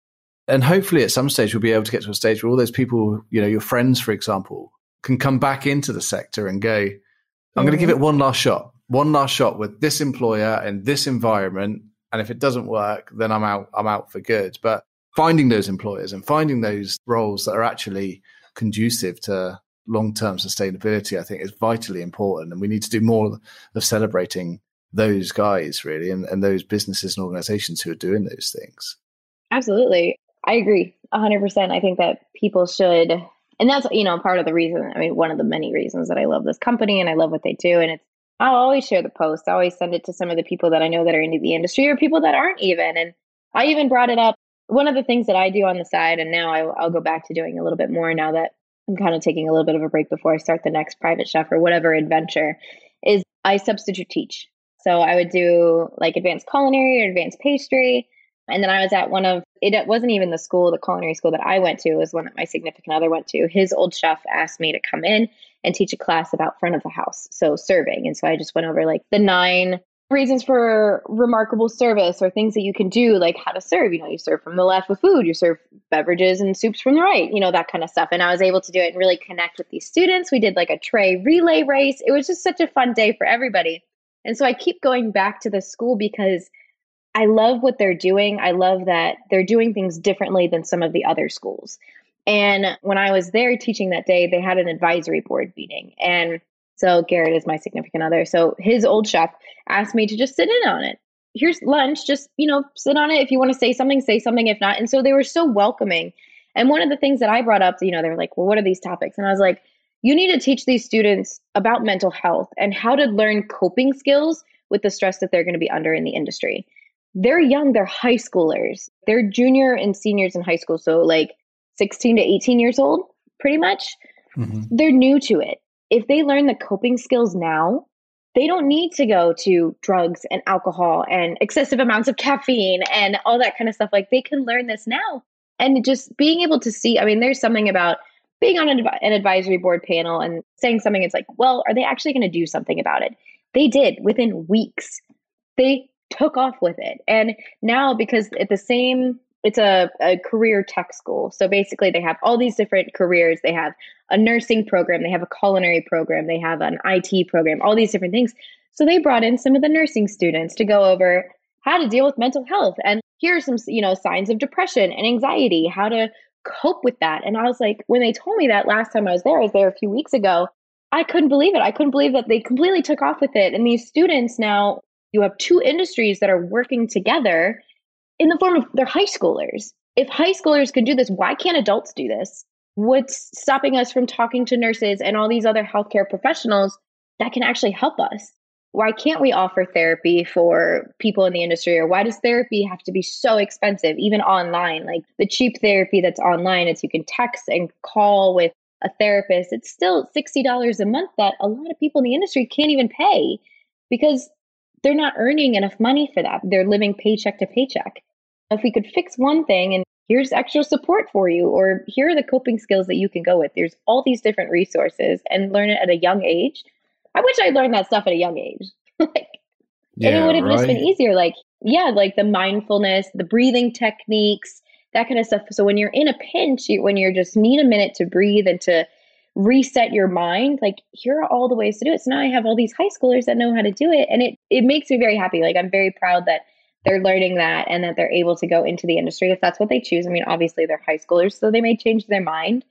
And hopefully at some stage, we'll be able to get to a stage where all those people, you know, your friends, for example, can come back into the sector and go, I'm mm-hmm. going to give it one last shot, one last shot with this employer and this environment. And if it doesn't work, then I'm out, I'm out for good. But finding those employers and finding those roles that are actually conducive to long-term sustainability, I think is vitally important. And we need to do more of celebrating those guys really and, and those businesses and organizations who are doing those things. Absolutely. I agree 100%. I think that people should, and that's, you know, part of the reason, I mean, one of the many reasons that I love this company and I love what they do. And it's, I'll always share the post. I always send it to some of the people that I know that are into the industry or people that aren't even. And I even brought it up. One of the things that I do on the side, and now I, I'll go back to doing a little bit more now that I'm kind of taking a little bit of a break before I start the next private chef or whatever adventure, is I substitute teach. So I would do like advanced culinary or advanced pastry. And then I was at one of it wasn't even the school, the culinary school that I went to, was one that my significant other went to. His old chef asked me to come in and teach a class about front of the house, so serving. And so I just went over like the nine reasons for remarkable service or things that you can do, like how to serve. You know, you serve from the left with food, you serve beverages and soups from the right, you know, that kind of stuff. And I was able to do it and really connect with these students. We did like a tray relay race. It was just such a fun day for everybody. And so I keep going back to the school because I love what they're doing. I love that they're doing things differently than some of the other schools. And when I was there teaching that day, they had an advisory board meeting. And so Garrett is my significant other. So his old chef asked me to just sit in on it. Here's lunch, just, you know, sit on it. If you want to say something, say something. If not. And so they were so welcoming. And one of the things that I brought up, you know, they were like, well, what are these topics? And I was like, you need to teach these students about mental health and how to learn coping skills with the stress that they're going to be under in the industry. They're young, they're high schoolers. They're junior and seniors in high school. So, like 16 to 18 years old, pretty much. Mm-hmm. They're new to it if they learn the coping skills now, they don't need to go to drugs and alcohol and excessive amounts of caffeine and all that kind of stuff. Like they can learn this now. And just being able to see, I mean, there's something about being on an, advisory board panel and saying something, it's like, well, are they actually going to do something about it? They did within weeks. They took off with it. And now, because at the same it's a, a career tech school. So basically, they have all these different careers. They have a nursing program, they have a culinary program, they have an IT program, all these different things. So they brought in some of the nursing students to go over how to deal with mental health and here are some you know signs of depression and anxiety, how to cope with that. And I was like, when they told me that last time I was there, I was there a few weeks ago. I couldn't believe it. I couldn't believe that they completely took off with it. And these students now, you have two industries that are working together in the form of they're high schoolers. If high schoolers can do this, why can't adults do this? What's stopping us from talking to nurses and all these other healthcare professionals that can actually help us? Why can't we offer therapy for people in the industry? Or why does therapy have to be so expensive, even online? Like the cheap therapy that's online, it's you can text and call with a therapist. It's still $60 a month that a lot of people in the industry can't even pay because they're not earning enough money for that. They're living paycheck to paycheck. If we could fix one thing and here's extra support for you, or here are the coping skills that you can go with, there's all these different resources and learn it at a young age. I wish I learned that stuff at a young age. like, yeah, and it would have right. just been easier. Like, yeah, like the mindfulness, the breathing techniques, that kind of stuff. So when you're in a pinch, when you're just need a minute to breathe and to reset your mind like here are all the ways to do it so now i have all these high schoolers that know how to do it and it it makes me very happy like i'm very proud that they're learning that and that they're able to go into the industry if that's what they choose i mean obviously they're high schoolers so they may change their mind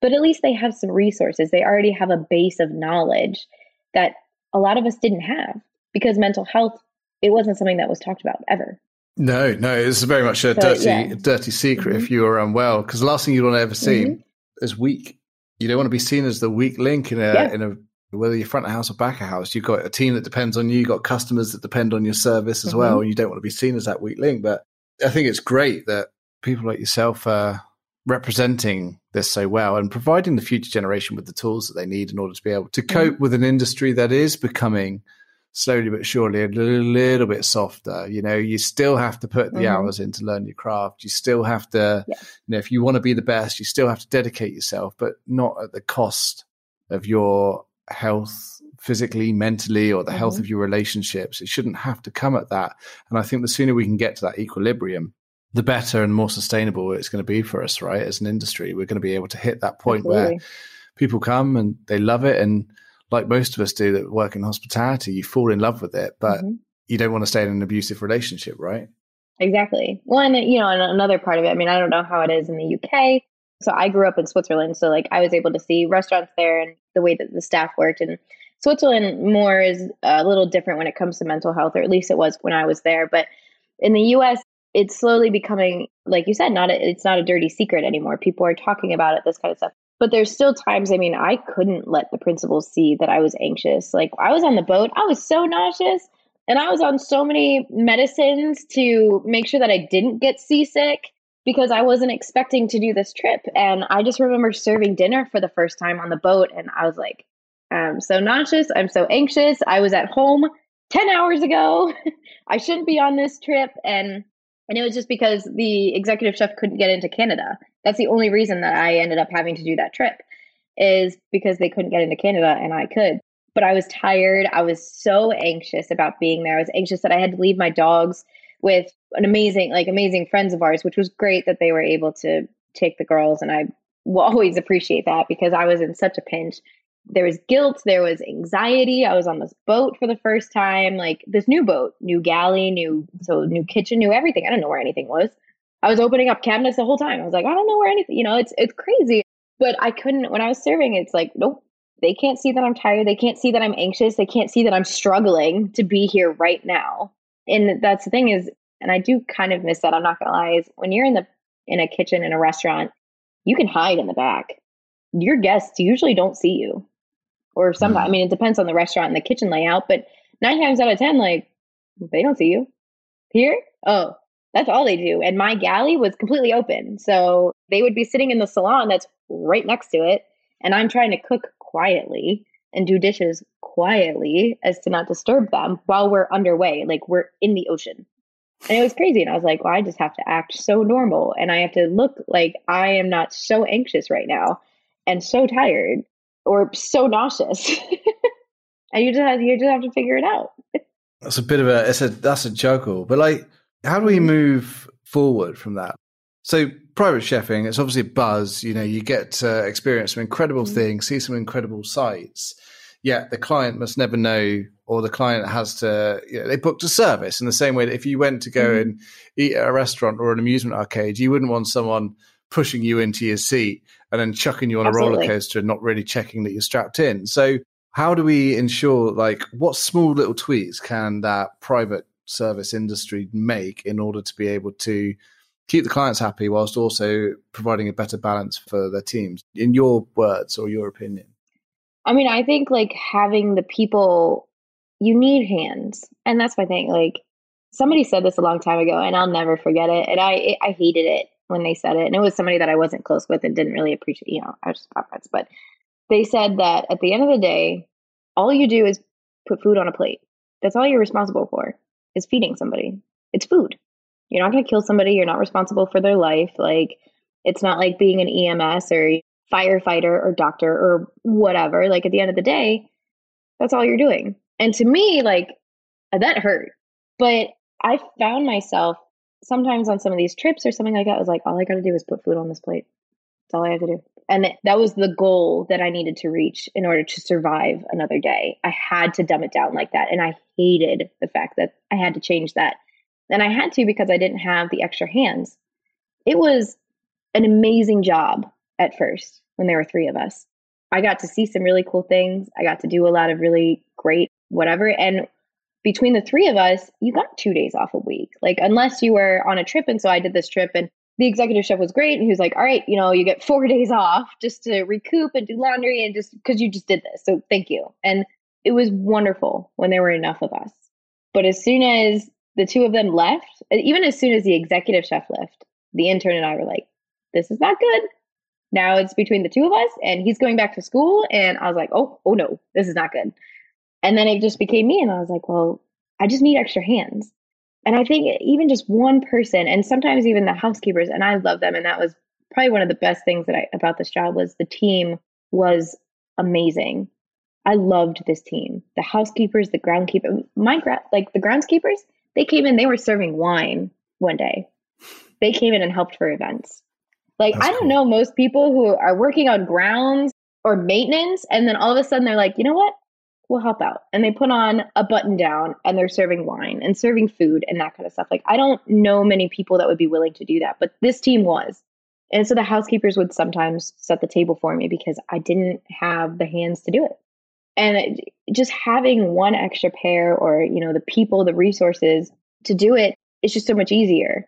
but at least they have some resources they already have a base of knowledge that a lot of us didn't have because mental health it wasn't something that was talked about ever no no it's very much a so, dirty yeah. dirty secret mm-hmm. if you are unwell because the last thing you want to ever see mm-hmm. is weak you don't want to be seen as the weak link in a yeah. in a whether you're front of house or back of house. You've got a team that depends on you. You've got customers that depend on your service as mm-hmm. well, and you don't want to be seen as that weak link. But I think it's great that people like yourself are representing this so well and providing the future generation with the tools that they need in order to be able to cope mm-hmm. with an industry that is becoming slowly but surely a little, little, bit softer. You know, you still have to put the mm-hmm. hours in to learn your craft. You still have to, yeah. you know, if you want to be the best, you still have to dedicate yourself, but not at the cost of your health physically, mentally, or the mm-hmm. health of your relationships. It shouldn't have to come at that. And I think the sooner we can get to that equilibrium, the better and more sustainable it's going to be for us, right? As an industry, we're going to be able to hit that point Absolutely. where people come and they love it and like most of us do that work in hospitality, you fall in love with it, but mm-hmm. you don't want to stay in an abusive relationship, right? Exactly. One, you know, and another part of it, I mean, I don't know how it is in the UK. So I grew up in Switzerland. So, like, I was able to see restaurants there and the way that the staff worked. And Switzerland more is a little different when it comes to mental health, or at least it was when I was there. But in the US, it's slowly becoming, like you said, not a, it's not a dirty secret anymore. People are talking about it, this kind of stuff. But there's still times, I mean, I couldn't let the principals see that I was anxious. Like I was on the boat, I was so nauseous. And I was on so many medicines to make sure that I didn't get seasick because I wasn't expecting to do this trip. And I just remember serving dinner for the first time on the boat. And I was like, I'm so nauseous. I'm so anxious. I was at home 10 hours ago. I shouldn't be on this trip. And and it was just because the executive chef couldn't get into Canada. That's the only reason that I ended up having to do that trip is because they couldn't get into Canada and I could. But I was tired. I was so anxious about being there. I was anxious that I had to leave my dogs with an amazing, like amazing friends of ours, which was great that they were able to take the girls. And I will always appreciate that because I was in such a pinch there was guilt, there was anxiety. I was on this boat for the first time, like this new boat, new galley, new so new kitchen, new everything. I don't know where anything was. I was opening up cabinets the whole time. I was like, I don't know where anything, you know, it's it's crazy. But I couldn't when I was serving, it's like, nope, they can't see that I'm tired. They can't see that I'm anxious. They can't see that I'm struggling to be here right now. And that's the thing is, and I do kind of miss that. I'm not gonna lie, is when you're in the in a kitchen in a restaurant, you can hide in the back. Your guests usually don't see you or sometimes, mm. I mean, it depends on the restaurant and the kitchen layout, but nine times out of 10, like, they don't see you here. Oh, that's all they do. And my galley was completely open. So they would be sitting in the salon that's right next to it. And I'm trying to cook quietly and do dishes quietly as to not disturb them while we're underway. Like we're in the ocean. And it was crazy. And I was like, well, I just have to act so normal. And I have to look like I am not so anxious right now and so tired or so nauseous. and you just have you just have to figure it out. That's a bit of a it's a that's a juggle. But like how do we mm-hmm. move forward from that? So private chefing, it's obviously a buzz. You know, you get to experience some incredible mm-hmm. things, see some incredible sights. Yet the client must never know, or the client has to. You know, they booked a service in the same way that if you went to go mm-hmm. and eat at a restaurant or an amusement arcade, you wouldn't want someone pushing you into your seat and then chucking you on Absolutely. a roller coaster and not really checking that you're strapped in. So how do we ensure like what small little tweaks can that private service industry make in order to be able to keep the clients happy whilst also providing a better balance for their teams in your words or your opinion i mean i think like having the people you need hands and that's my thing like somebody said this a long time ago and i'll never forget it and i i hated it when they said it, and it was somebody that I wasn't close with and didn't really appreciate. You know, I was just friends, but they said that at the end of the day, all you do is put food on a plate. That's all you're responsible for is feeding somebody. It's food. You're not going to kill somebody. You're not responsible for their life. Like it's not like being an EMS or firefighter or doctor or whatever. Like at the end of the day, that's all you're doing. And to me, like that hurt. But I found myself sometimes on some of these trips or something like that, I was like, all I got to do is put food on this plate. That's all I have to do. And that was the goal that I needed to reach in order to survive another day. I had to dumb it down like that. And I hated the fact that I had to change that. And I had to because I didn't have the extra hands. It was an amazing job at first when there were three of us. I got to see some really cool things. I got to do a lot of really great whatever. And between the three of us, you got two days off a week. Like, unless you were on a trip. And so I did this trip, and the executive chef was great. And he was like, All right, you know, you get four days off just to recoup and do laundry and just because you just did this. So thank you. And it was wonderful when there were enough of us. But as soon as the two of them left, even as soon as the executive chef left, the intern and I were like, this is not good. Now it's between the two of us and he's going back to school. And I was like, oh, oh no, this is not good. And then it just became me. And I was like, well, I just need extra hands. And I think even just one person, and sometimes even the housekeepers, and I love them. And that was probably one of the best things that I about this job was the team was amazing. I loved this team. The housekeepers, the groundkeeper, my like the groundskeepers, they came in, they were serving wine one day. They came in and helped for events. Like That's I don't cool. know most people who are working on grounds or maintenance and then all of a sudden they're like, "You know what? We'll help out." And they put on a button down and they're serving wine and serving food and that kind of stuff. Like I don't know many people that would be willing to do that, but this team was. And so the housekeepers would sometimes set the table for me because I didn't have the hands to do it. And just having one extra pair or, you know, the people, the resources to do it, it's just so much easier.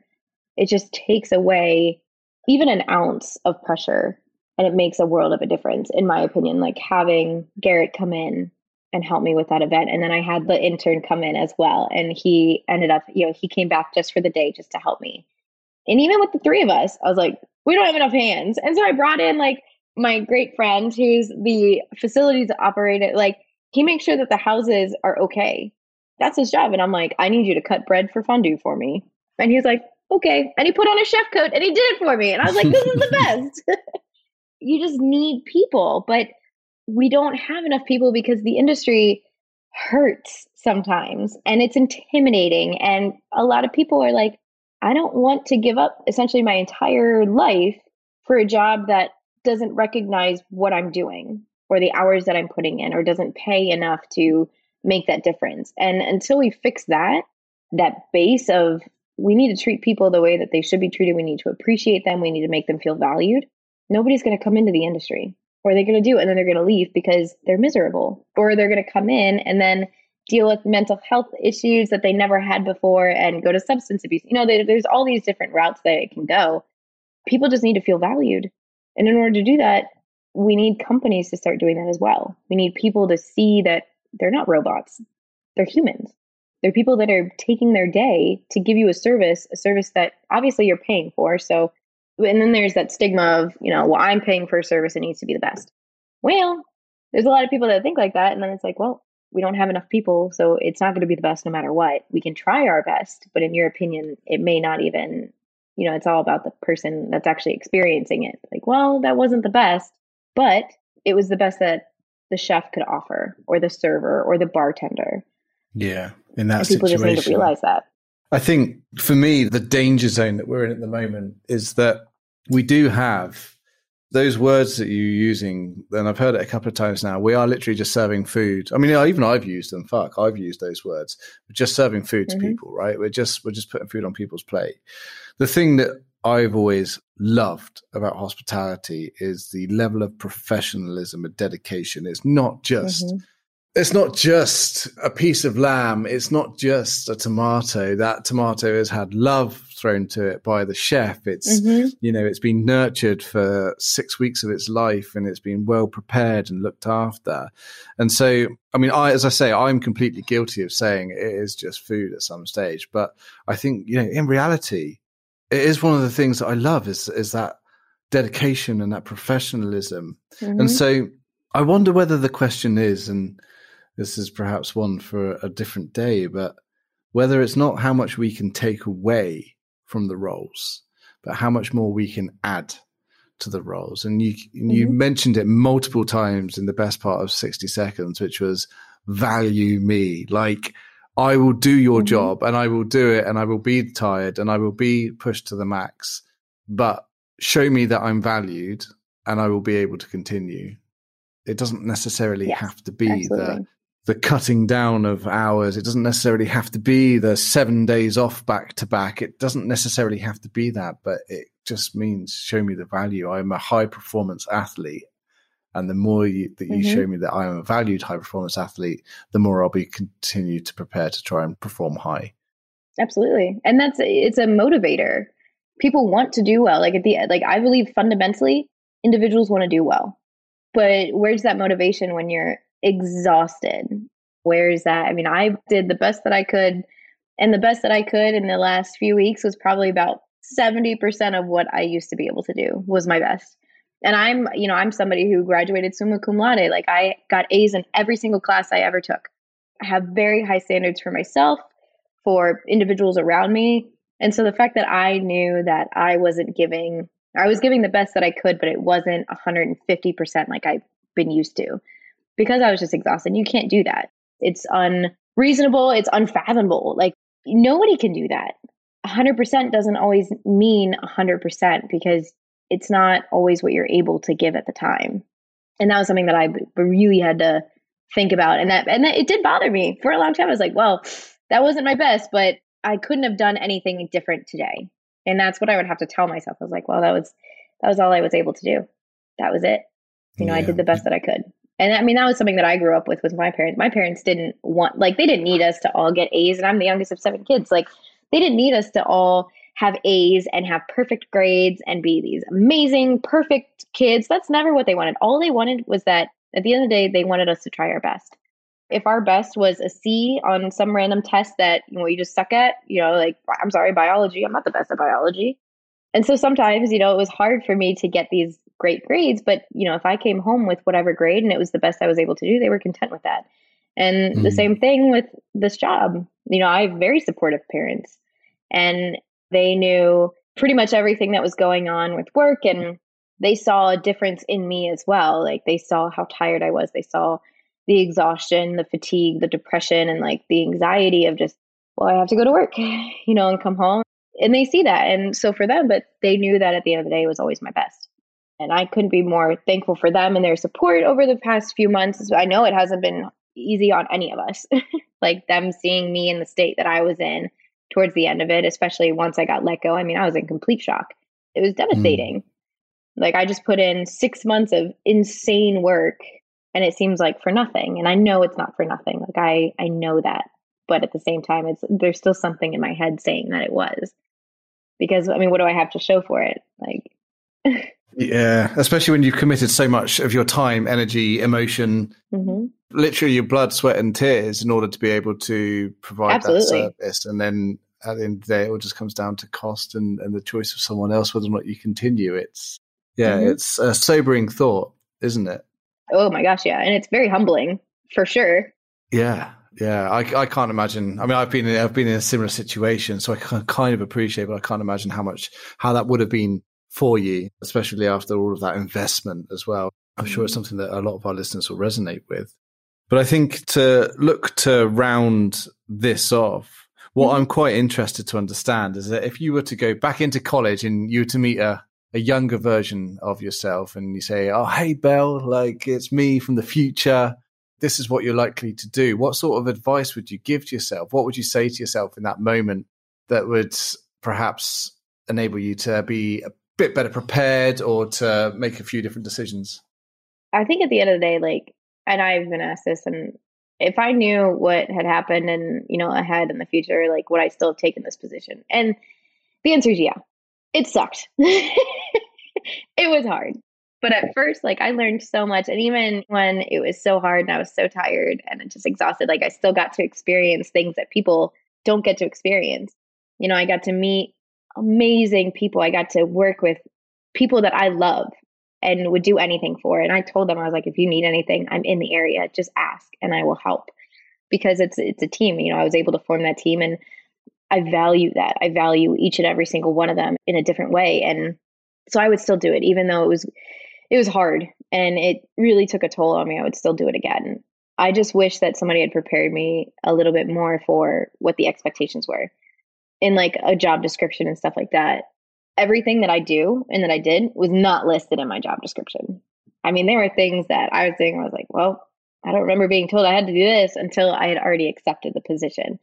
It just takes away even an ounce of pressure and it makes a world of a difference, in my opinion. Like having Garrett come in and help me with that event. And then I had the intern come in as well. And he ended up, you know, he came back just for the day just to help me. And even with the three of us, I was like, we don't have enough hands. And so I brought in like my great friend who's the facilities operator. Like he makes sure that the houses are okay. That's his job. And I'm like, I need you to cut bread for fondue for me. And he was like, okay. And he put on a chef coat and he did it for me. And I was like, this is the best. you just need people. But we don't have enough people because the industry hurts sometimes and it's intimidating. And a lot of people are like, I don't want to give up essentially my entire life for a job that doesn't recognize what I'm doing or the hours that I'm putting in or doesn't pay enough to make that difference. And until we fix that, that base of we need to treat people the way that they should be treated, we need to appreciate them, we need to make them feel valued. Nobody's going to come into the industry or they're going to do and then they're going to leave because they're miserable or they're going to come in and then deal with mental health issues that they never had before and go to substance abuse. You know, they, there's all these different routes that it can go. People just need to feel valued. And in order to do that, we need companies to start doing that as well. We need people to see that they're not robots, they're humans. They're people that are taking their day to give you a service, a service that obviously you're paying for. So, and then there's that stigma of, you know, well, I'm paying for a service, it needs to be the best. Well, there's a lot of people that think like that. And then it's like, well, we don't have enough people, so it's not going to be the best no matter what. We can try our best, but in your opinion, it may not even, you know, it's all about the person that's actually experiencing it. Like, well, that wasn't the best, but it was the best that the chef could offer, or the server, or the bartender. Yeah, in that and people situation. just need to realize that. I think for me, the danger zone that we're in at the moment is that we do have those words that you're using, and I've heard it a couple of times now. We are literally just serving food. I mean, even I've used them. Fuck, I've used those words. We're just serving food to mm-hmm. people, right? We're just we're just putting food on people's plate. The thing that I've always loved about hospitality is the level of professionalism and dedication. It's not just mm-hmm it's not just a piece of lamb. It's not just a tomato. That tomato has had love thrown to it by the chef. It's, mm-hmm. you know, it's been nurtured for six weeks of its life and it's been well prepared and looked after. And so, I mean, I, as I say, I'm completely guilty of saying it is just food at some stage. But I think, you know, in reality, it is one of the things that I love is, is that dedication and that professionalism. Mm-hmm. And so I wonder whether the question is, and, this is perhaps one for a different day, but whether it's not how much we can take away from the roles, but how much more we can add to the roles. And you mm-hmm. you mentioned it multiple times in the best part of 60 seconds, which was value me. Like I will do your mm-hmm. job and I will do it and I will be tired and I will be pushed to the max, but show me that I'm valued and I will be able to continue. It doesn't necessarily yes, have to be absolutely. the the cutting down of hours. It doesn't necessarily have to be the seven days off back to back. It doesn't necessarily have to be that, but it just means show me the value. I'm a high performance athlete. And the more you, that you mm-hmm. show me that I am a valued high performance athlete, the more I'll be continue to prepare to try and perform high. Absolutely. And that's, it's a motivator. People want to do well. Like at the, like I believe fundamentally individuals want to do well, but where's that motivation when you're exhausted. Where is that? I mean, I did the best that I could, and the best that I could in the last few weeks was probably about 70% of what I used to be able to do was my best. And I'm, you know, I'm somebody who graduated summa cum laude. Like I got A's in every single class I ever took. I have very high standards for myself, for individuals around me. And so the fact that I knew that I wasn't giving, I was giving the best that I could, but it wasn't 150% like I've been used to because I was just exhausted. You can't do that. It's unreasonable. It's unfathomable. Like nobody can do that. 100% doesn't always mean 100% because it's not always what you're able to give at the time. And that was something that I really had to think about. And that, and that it did bother me for a long time. I was like, well, that wasn't my best, but I couldn't have done anything different today. And that's what I would have to tell myself. I was like, well, that was, that was all I was able to do. That was it. You know, yeah. I did the best that I could. And I mean, that was something that I grew up with with my parents. My parents didn't want, like, they didn't need us to all get A's. And I'm the youngest of seven kids. Like, they didn't need us to all have A's and have perfect grades and be these amazing, perfect kids. That's never what they wanted. All they wanted was that at the end of the day, they wanted us to try our best. If our best was a C on some random test that you know you just suck at, you know, like I'm sorry, biology, I'm not the best at biology. And so sometimes, you know, it was hard for me to get these great grades, but you know, if I came home with whatever grade and it was the best I was able to do, they were content with that. And mm. the same thing with this job. You know, I have very supportive parents and they knew pretty much everything that was going on with work and they saw a difference in me as well. Like they saw how tired I was. They saw the exhaustion, the fatigue, the depression, and like the anxiety of just, well, I have to go to work, you know, and come home. And they see that. And so for them, but they knew that at the end of the day, it was always my best. And I couldn't be more thankful for them and their support over the past few months. I know it hasn't been easy on any of us. like them seeing me in the state that I was in towards the end of it, especially once I got let go. I mean, I was in complete shock. It was devastating. Mm. Like I just put in six months of insane work and it seems like for nothing. And I know it's not for nothing. Like I I know that. But at the same time, it's there's still something in my head saying that it was. Because I mean, what do I have to show for it? Like Yeah, especially when you've committed so much of your time, energy, emotion, mm-hmm. literally your blood, sweat, and tears in order to be able to provide Absolutely. that service. And then at the end of the day, it all just comes down to cost and, and the choice of someone else whether or not you continue. It's yeah, mm-hmm. it's a sobering thought, isn't it? Oh my gosh, yeah, and it's very humbling for sure. Yeah, yeah, I, I can't imagine. I mean, I've been in, I've been in a similar situation, so I can kind of appreciate, but I can't imagine how much how that would have been for you, especially after all of that investment as well. I'm sure it's mm-hmm. something that a lot of our listeners will resonate with. But I think to look to round this off, what mm-hmm. I'm quite interested to understand is that if you were to go back into college and you were to meet a a younger version of yourself and you say, Oh, hey, Belle, like it's me from the future. This is what you're likely to do. What sort of advice would you give to yourself? What would you say to yourself in that moment that would perhaps enable you to be a bit better prepared or to make a few different decisions? I think at the end of the day, like, and I've been asked this, and if I knew what had happened and, you know, ahead in the future, like, would I still have taken this position? And the answer is yeah it sucked. it was hard. But at first, like I learned so much. And even when it was so hard and I was so tired and just exhausted, like I still got to experience things that people don't get to experience. You know, I got to meet amazing people. I got to work with people that I love and would do anything for. And I told them, I was like, if you need anything, I'm in the area. Just ask and I will help. Because it's it's a team. You know, I was able to form that team and I value that. I value each and every single one of them in a different way. And so I would still do it, even though it was it was hard and it really took a toll on me. I would still do it again. I just wish that somebody had prepared me a little bit more for what the expectations were in like a job description and stuff like that. Everything that I do and that I did was not listed in my job description. I mean, there were things that I was doing, I was like, well, I don't remember being told I had to do this until I had already accepted the position.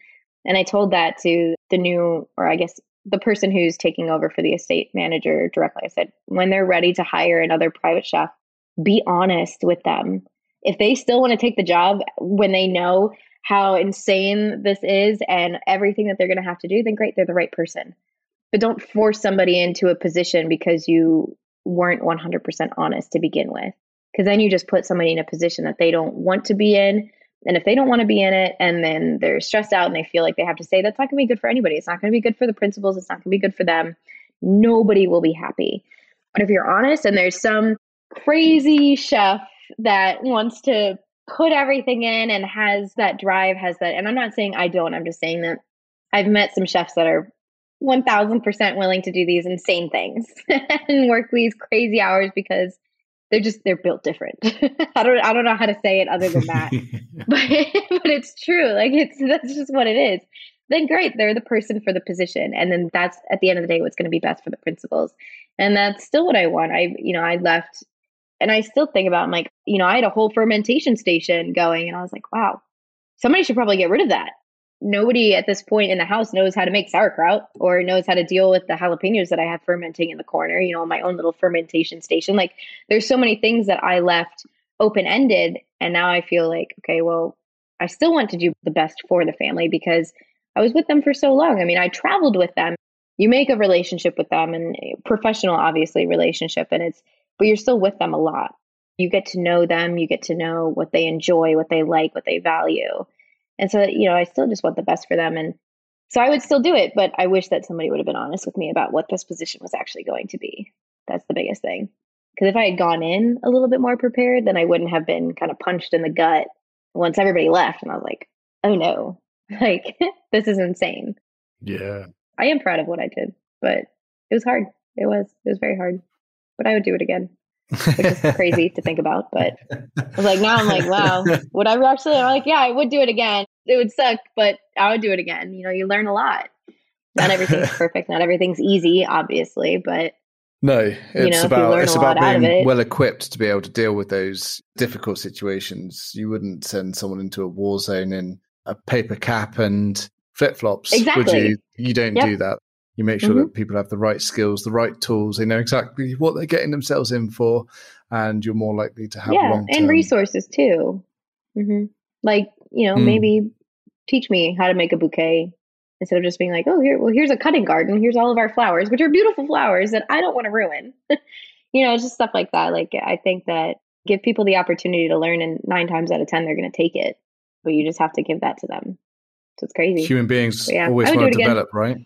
And I told that to the new, or I guess the person who's taking over for the estate manager directly. I said, when they're ready to hire another private chef, be honest with them. If they still want to take the job when they know how insane this is and everything that they're going to have to do, then great, they're the right person. But don't force somebody into a position because you weren't 100% honest to begin with. Because then you just put somebody in a position that they don't want to be in and if they don't want to be in it and then they're stressed out and they feel like they have to say, that's not going to be good for anybody. It's not going to be good for the principals. It's not going to be good for them. nobody will be happy. But if you're honest and there's some crazy chef that wants to put everything in and has that drive, has that, and I'm not saying I don't, I'm just saying that I've met some chefs that are 1000% willing to do these insane things and work these crazy hours because they're just they're built different. I don't I don't know how to say it other than that. but but it's true. Like it's that's just what it is. Then great, they're the person for the position. And then that's at the end of the day what's going to be best for the principals. And that's still what I want. I you know, I left and I still think about I'm like, you know, I had a whole fermentation station going and I was like, wow, somebody should probably get rid of that nobody at this point in the house knows how to make sauerkraut or knows how to deal with the jalapenos that I have fermenting in the corner, you know, my own little fermentation station. Like there's so many things that I left open ended. And now I feel like, okay, well, I still want to do the best for the family because I was with them for so long. I mean, I traveled with them. You make a relationship with them and eh, professional, obviously, relationship. And it's, but you're still with them a lot. You get to know them, you get to know what they enjoy, what they like, what they value. And so, you know, I still just want the best for them. And so I would still do it, but I wish that somebody would have been honest with me about what this position was actually going to be. That's the biggest thing. Because if I had gone in a little bit more prepared, then I wouldn't have been kind of punched in the gut once everybody left. And I was like, oh no, like this is insane. Yeah. I am proud of what I did, but it was hard. It was, it was very hard, but I would do it again which is crazy to think about. But I was like, now I'm like, wow, would I actually? I'm like, yeah, I would do it again. It would suck, but I would do it again. You know, you learn a lot. Not everything's perfect. Not everything's easy, obviously, but no, it's you know, about it's about being well equipped to be able to deal with those difficult situations. You wouldn't send someone into a war zone in a paper cap and flip flops, exactly. would you? You don't yep. do that. You make sure mm-hmm. that people have the right skills, the right tools. They know exactly what they're getting themselves in for, and you're more likely to have yeah, and resources too. Mm-hmm. Like you know, mm. maybe teach me how to make a bouquet instead of just being like, oh, here, well, here's a cutting garden. Here's all of our flowers, which are beautiful flowers that I don't want to ruin. you know, just stuff like that. Like I think that give people the opportunity to learn, and nine times out of ten, they're going to take it. But you just have to give that to them. So it's crazy. Human beings yeah, always want to develop, right?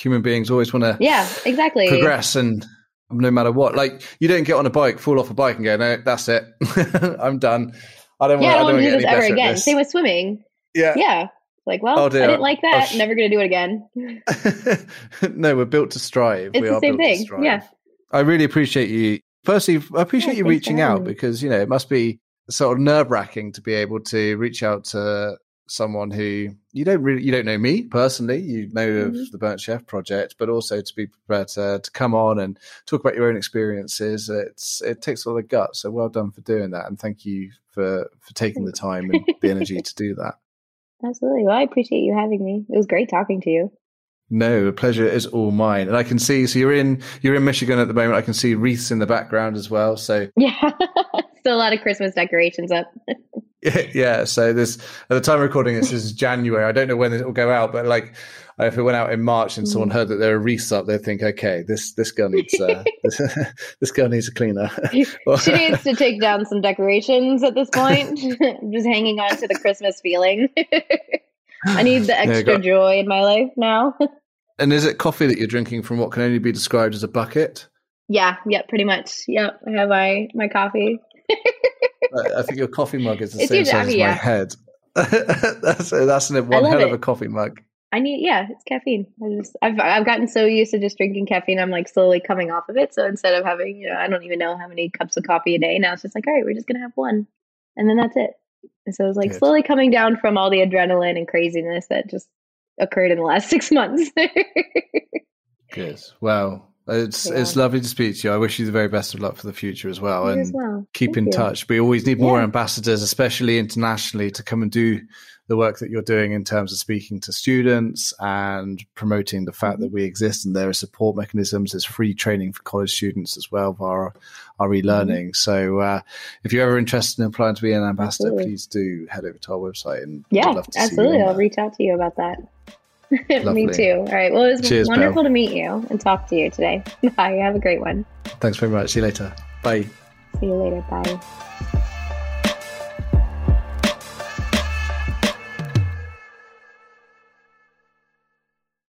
Human beings always want to yeah exactly. progress and no matter what. Like you don't get on a bike fall off a bike and go no that's it. I'm done. I don't yeah, want, to do this ever again. same with swimming. Yeah. Yeah. Like well oh, i didn't like that. Sh- never gonna do it again. No we're built to strive. It's we the same thing. Yeah. i really appreciate you firstly i appreciate yeah, you reaching out because you know it must be sort of nerve wracking to be able to reach out to someone who you don't really you don't know me personally you know mm-hmm. of the burnt chef project but also to be prepared to, to come on and talk about your own experiences it's it takes a lot of guts so well done for doing that and thank you for for taking the time and the energy to do that absolutely well i appreciate you having me it was great talking to you no, the pleasure is all mine. And I can see so you're in you're in Michigan at the moment. I can see wreaths in the background as well. So Yeah. Still a lot of Christmas decorations up. yeah, so this at the time of recording this is January. I don't know when it will go out, but like if it went out in March and someone mm. heard that there are wreaths up, they'd think, okay, this this girl needs uh, this, this, girl needs a cleaner. she needs to take down some decorations at this point. I'm just hanging on to the Christmas feeling. I need the extra got... joy in my life now. and is it coffee that you're drinking from what can only be described as a bucket? Yeah, yeah, pretty much. Yep, I have my my coffee. I think your coffee mug is the it's same size as my head. that's that's an, one hell of a coffee mug. I need yeah, it's caffeine. I just I've I've gotten so used to just drinking caffeine, I'm like slowly coming off of it. So instead of having, you know, I don't even know how many cups of coffee a day, now it's just like, all right, we're just gonna have one. And then that's it. And so it's like Good. slowly coming down from all the adrenaline and craziness that just occurred in the last six months. Good. Well, it's yeah. it's lovely to speak to you. I wish you the very best of luck for the future as well, you and as well. keep Thank in you. touch. We always need more yeah. ambassadors, especially internationally, to come and do the work that you're doing in terms of speaking to students and promoting the fact mm-hmm. that we exist and there are support mechanisms. There's free training for college students as well via our e-learning. Mm-hmm. So uh, if you're ever interested in applying to be an ambassador, absolutely. please do head over to our website and yeah, absolutely. I'll reach out to you about that. Me too. All right. Well, it was Cheers, wonderful to meet you and talk to you today. Bye. Have a great one. Thanks very much. See you later. Bye. See you later. Bye.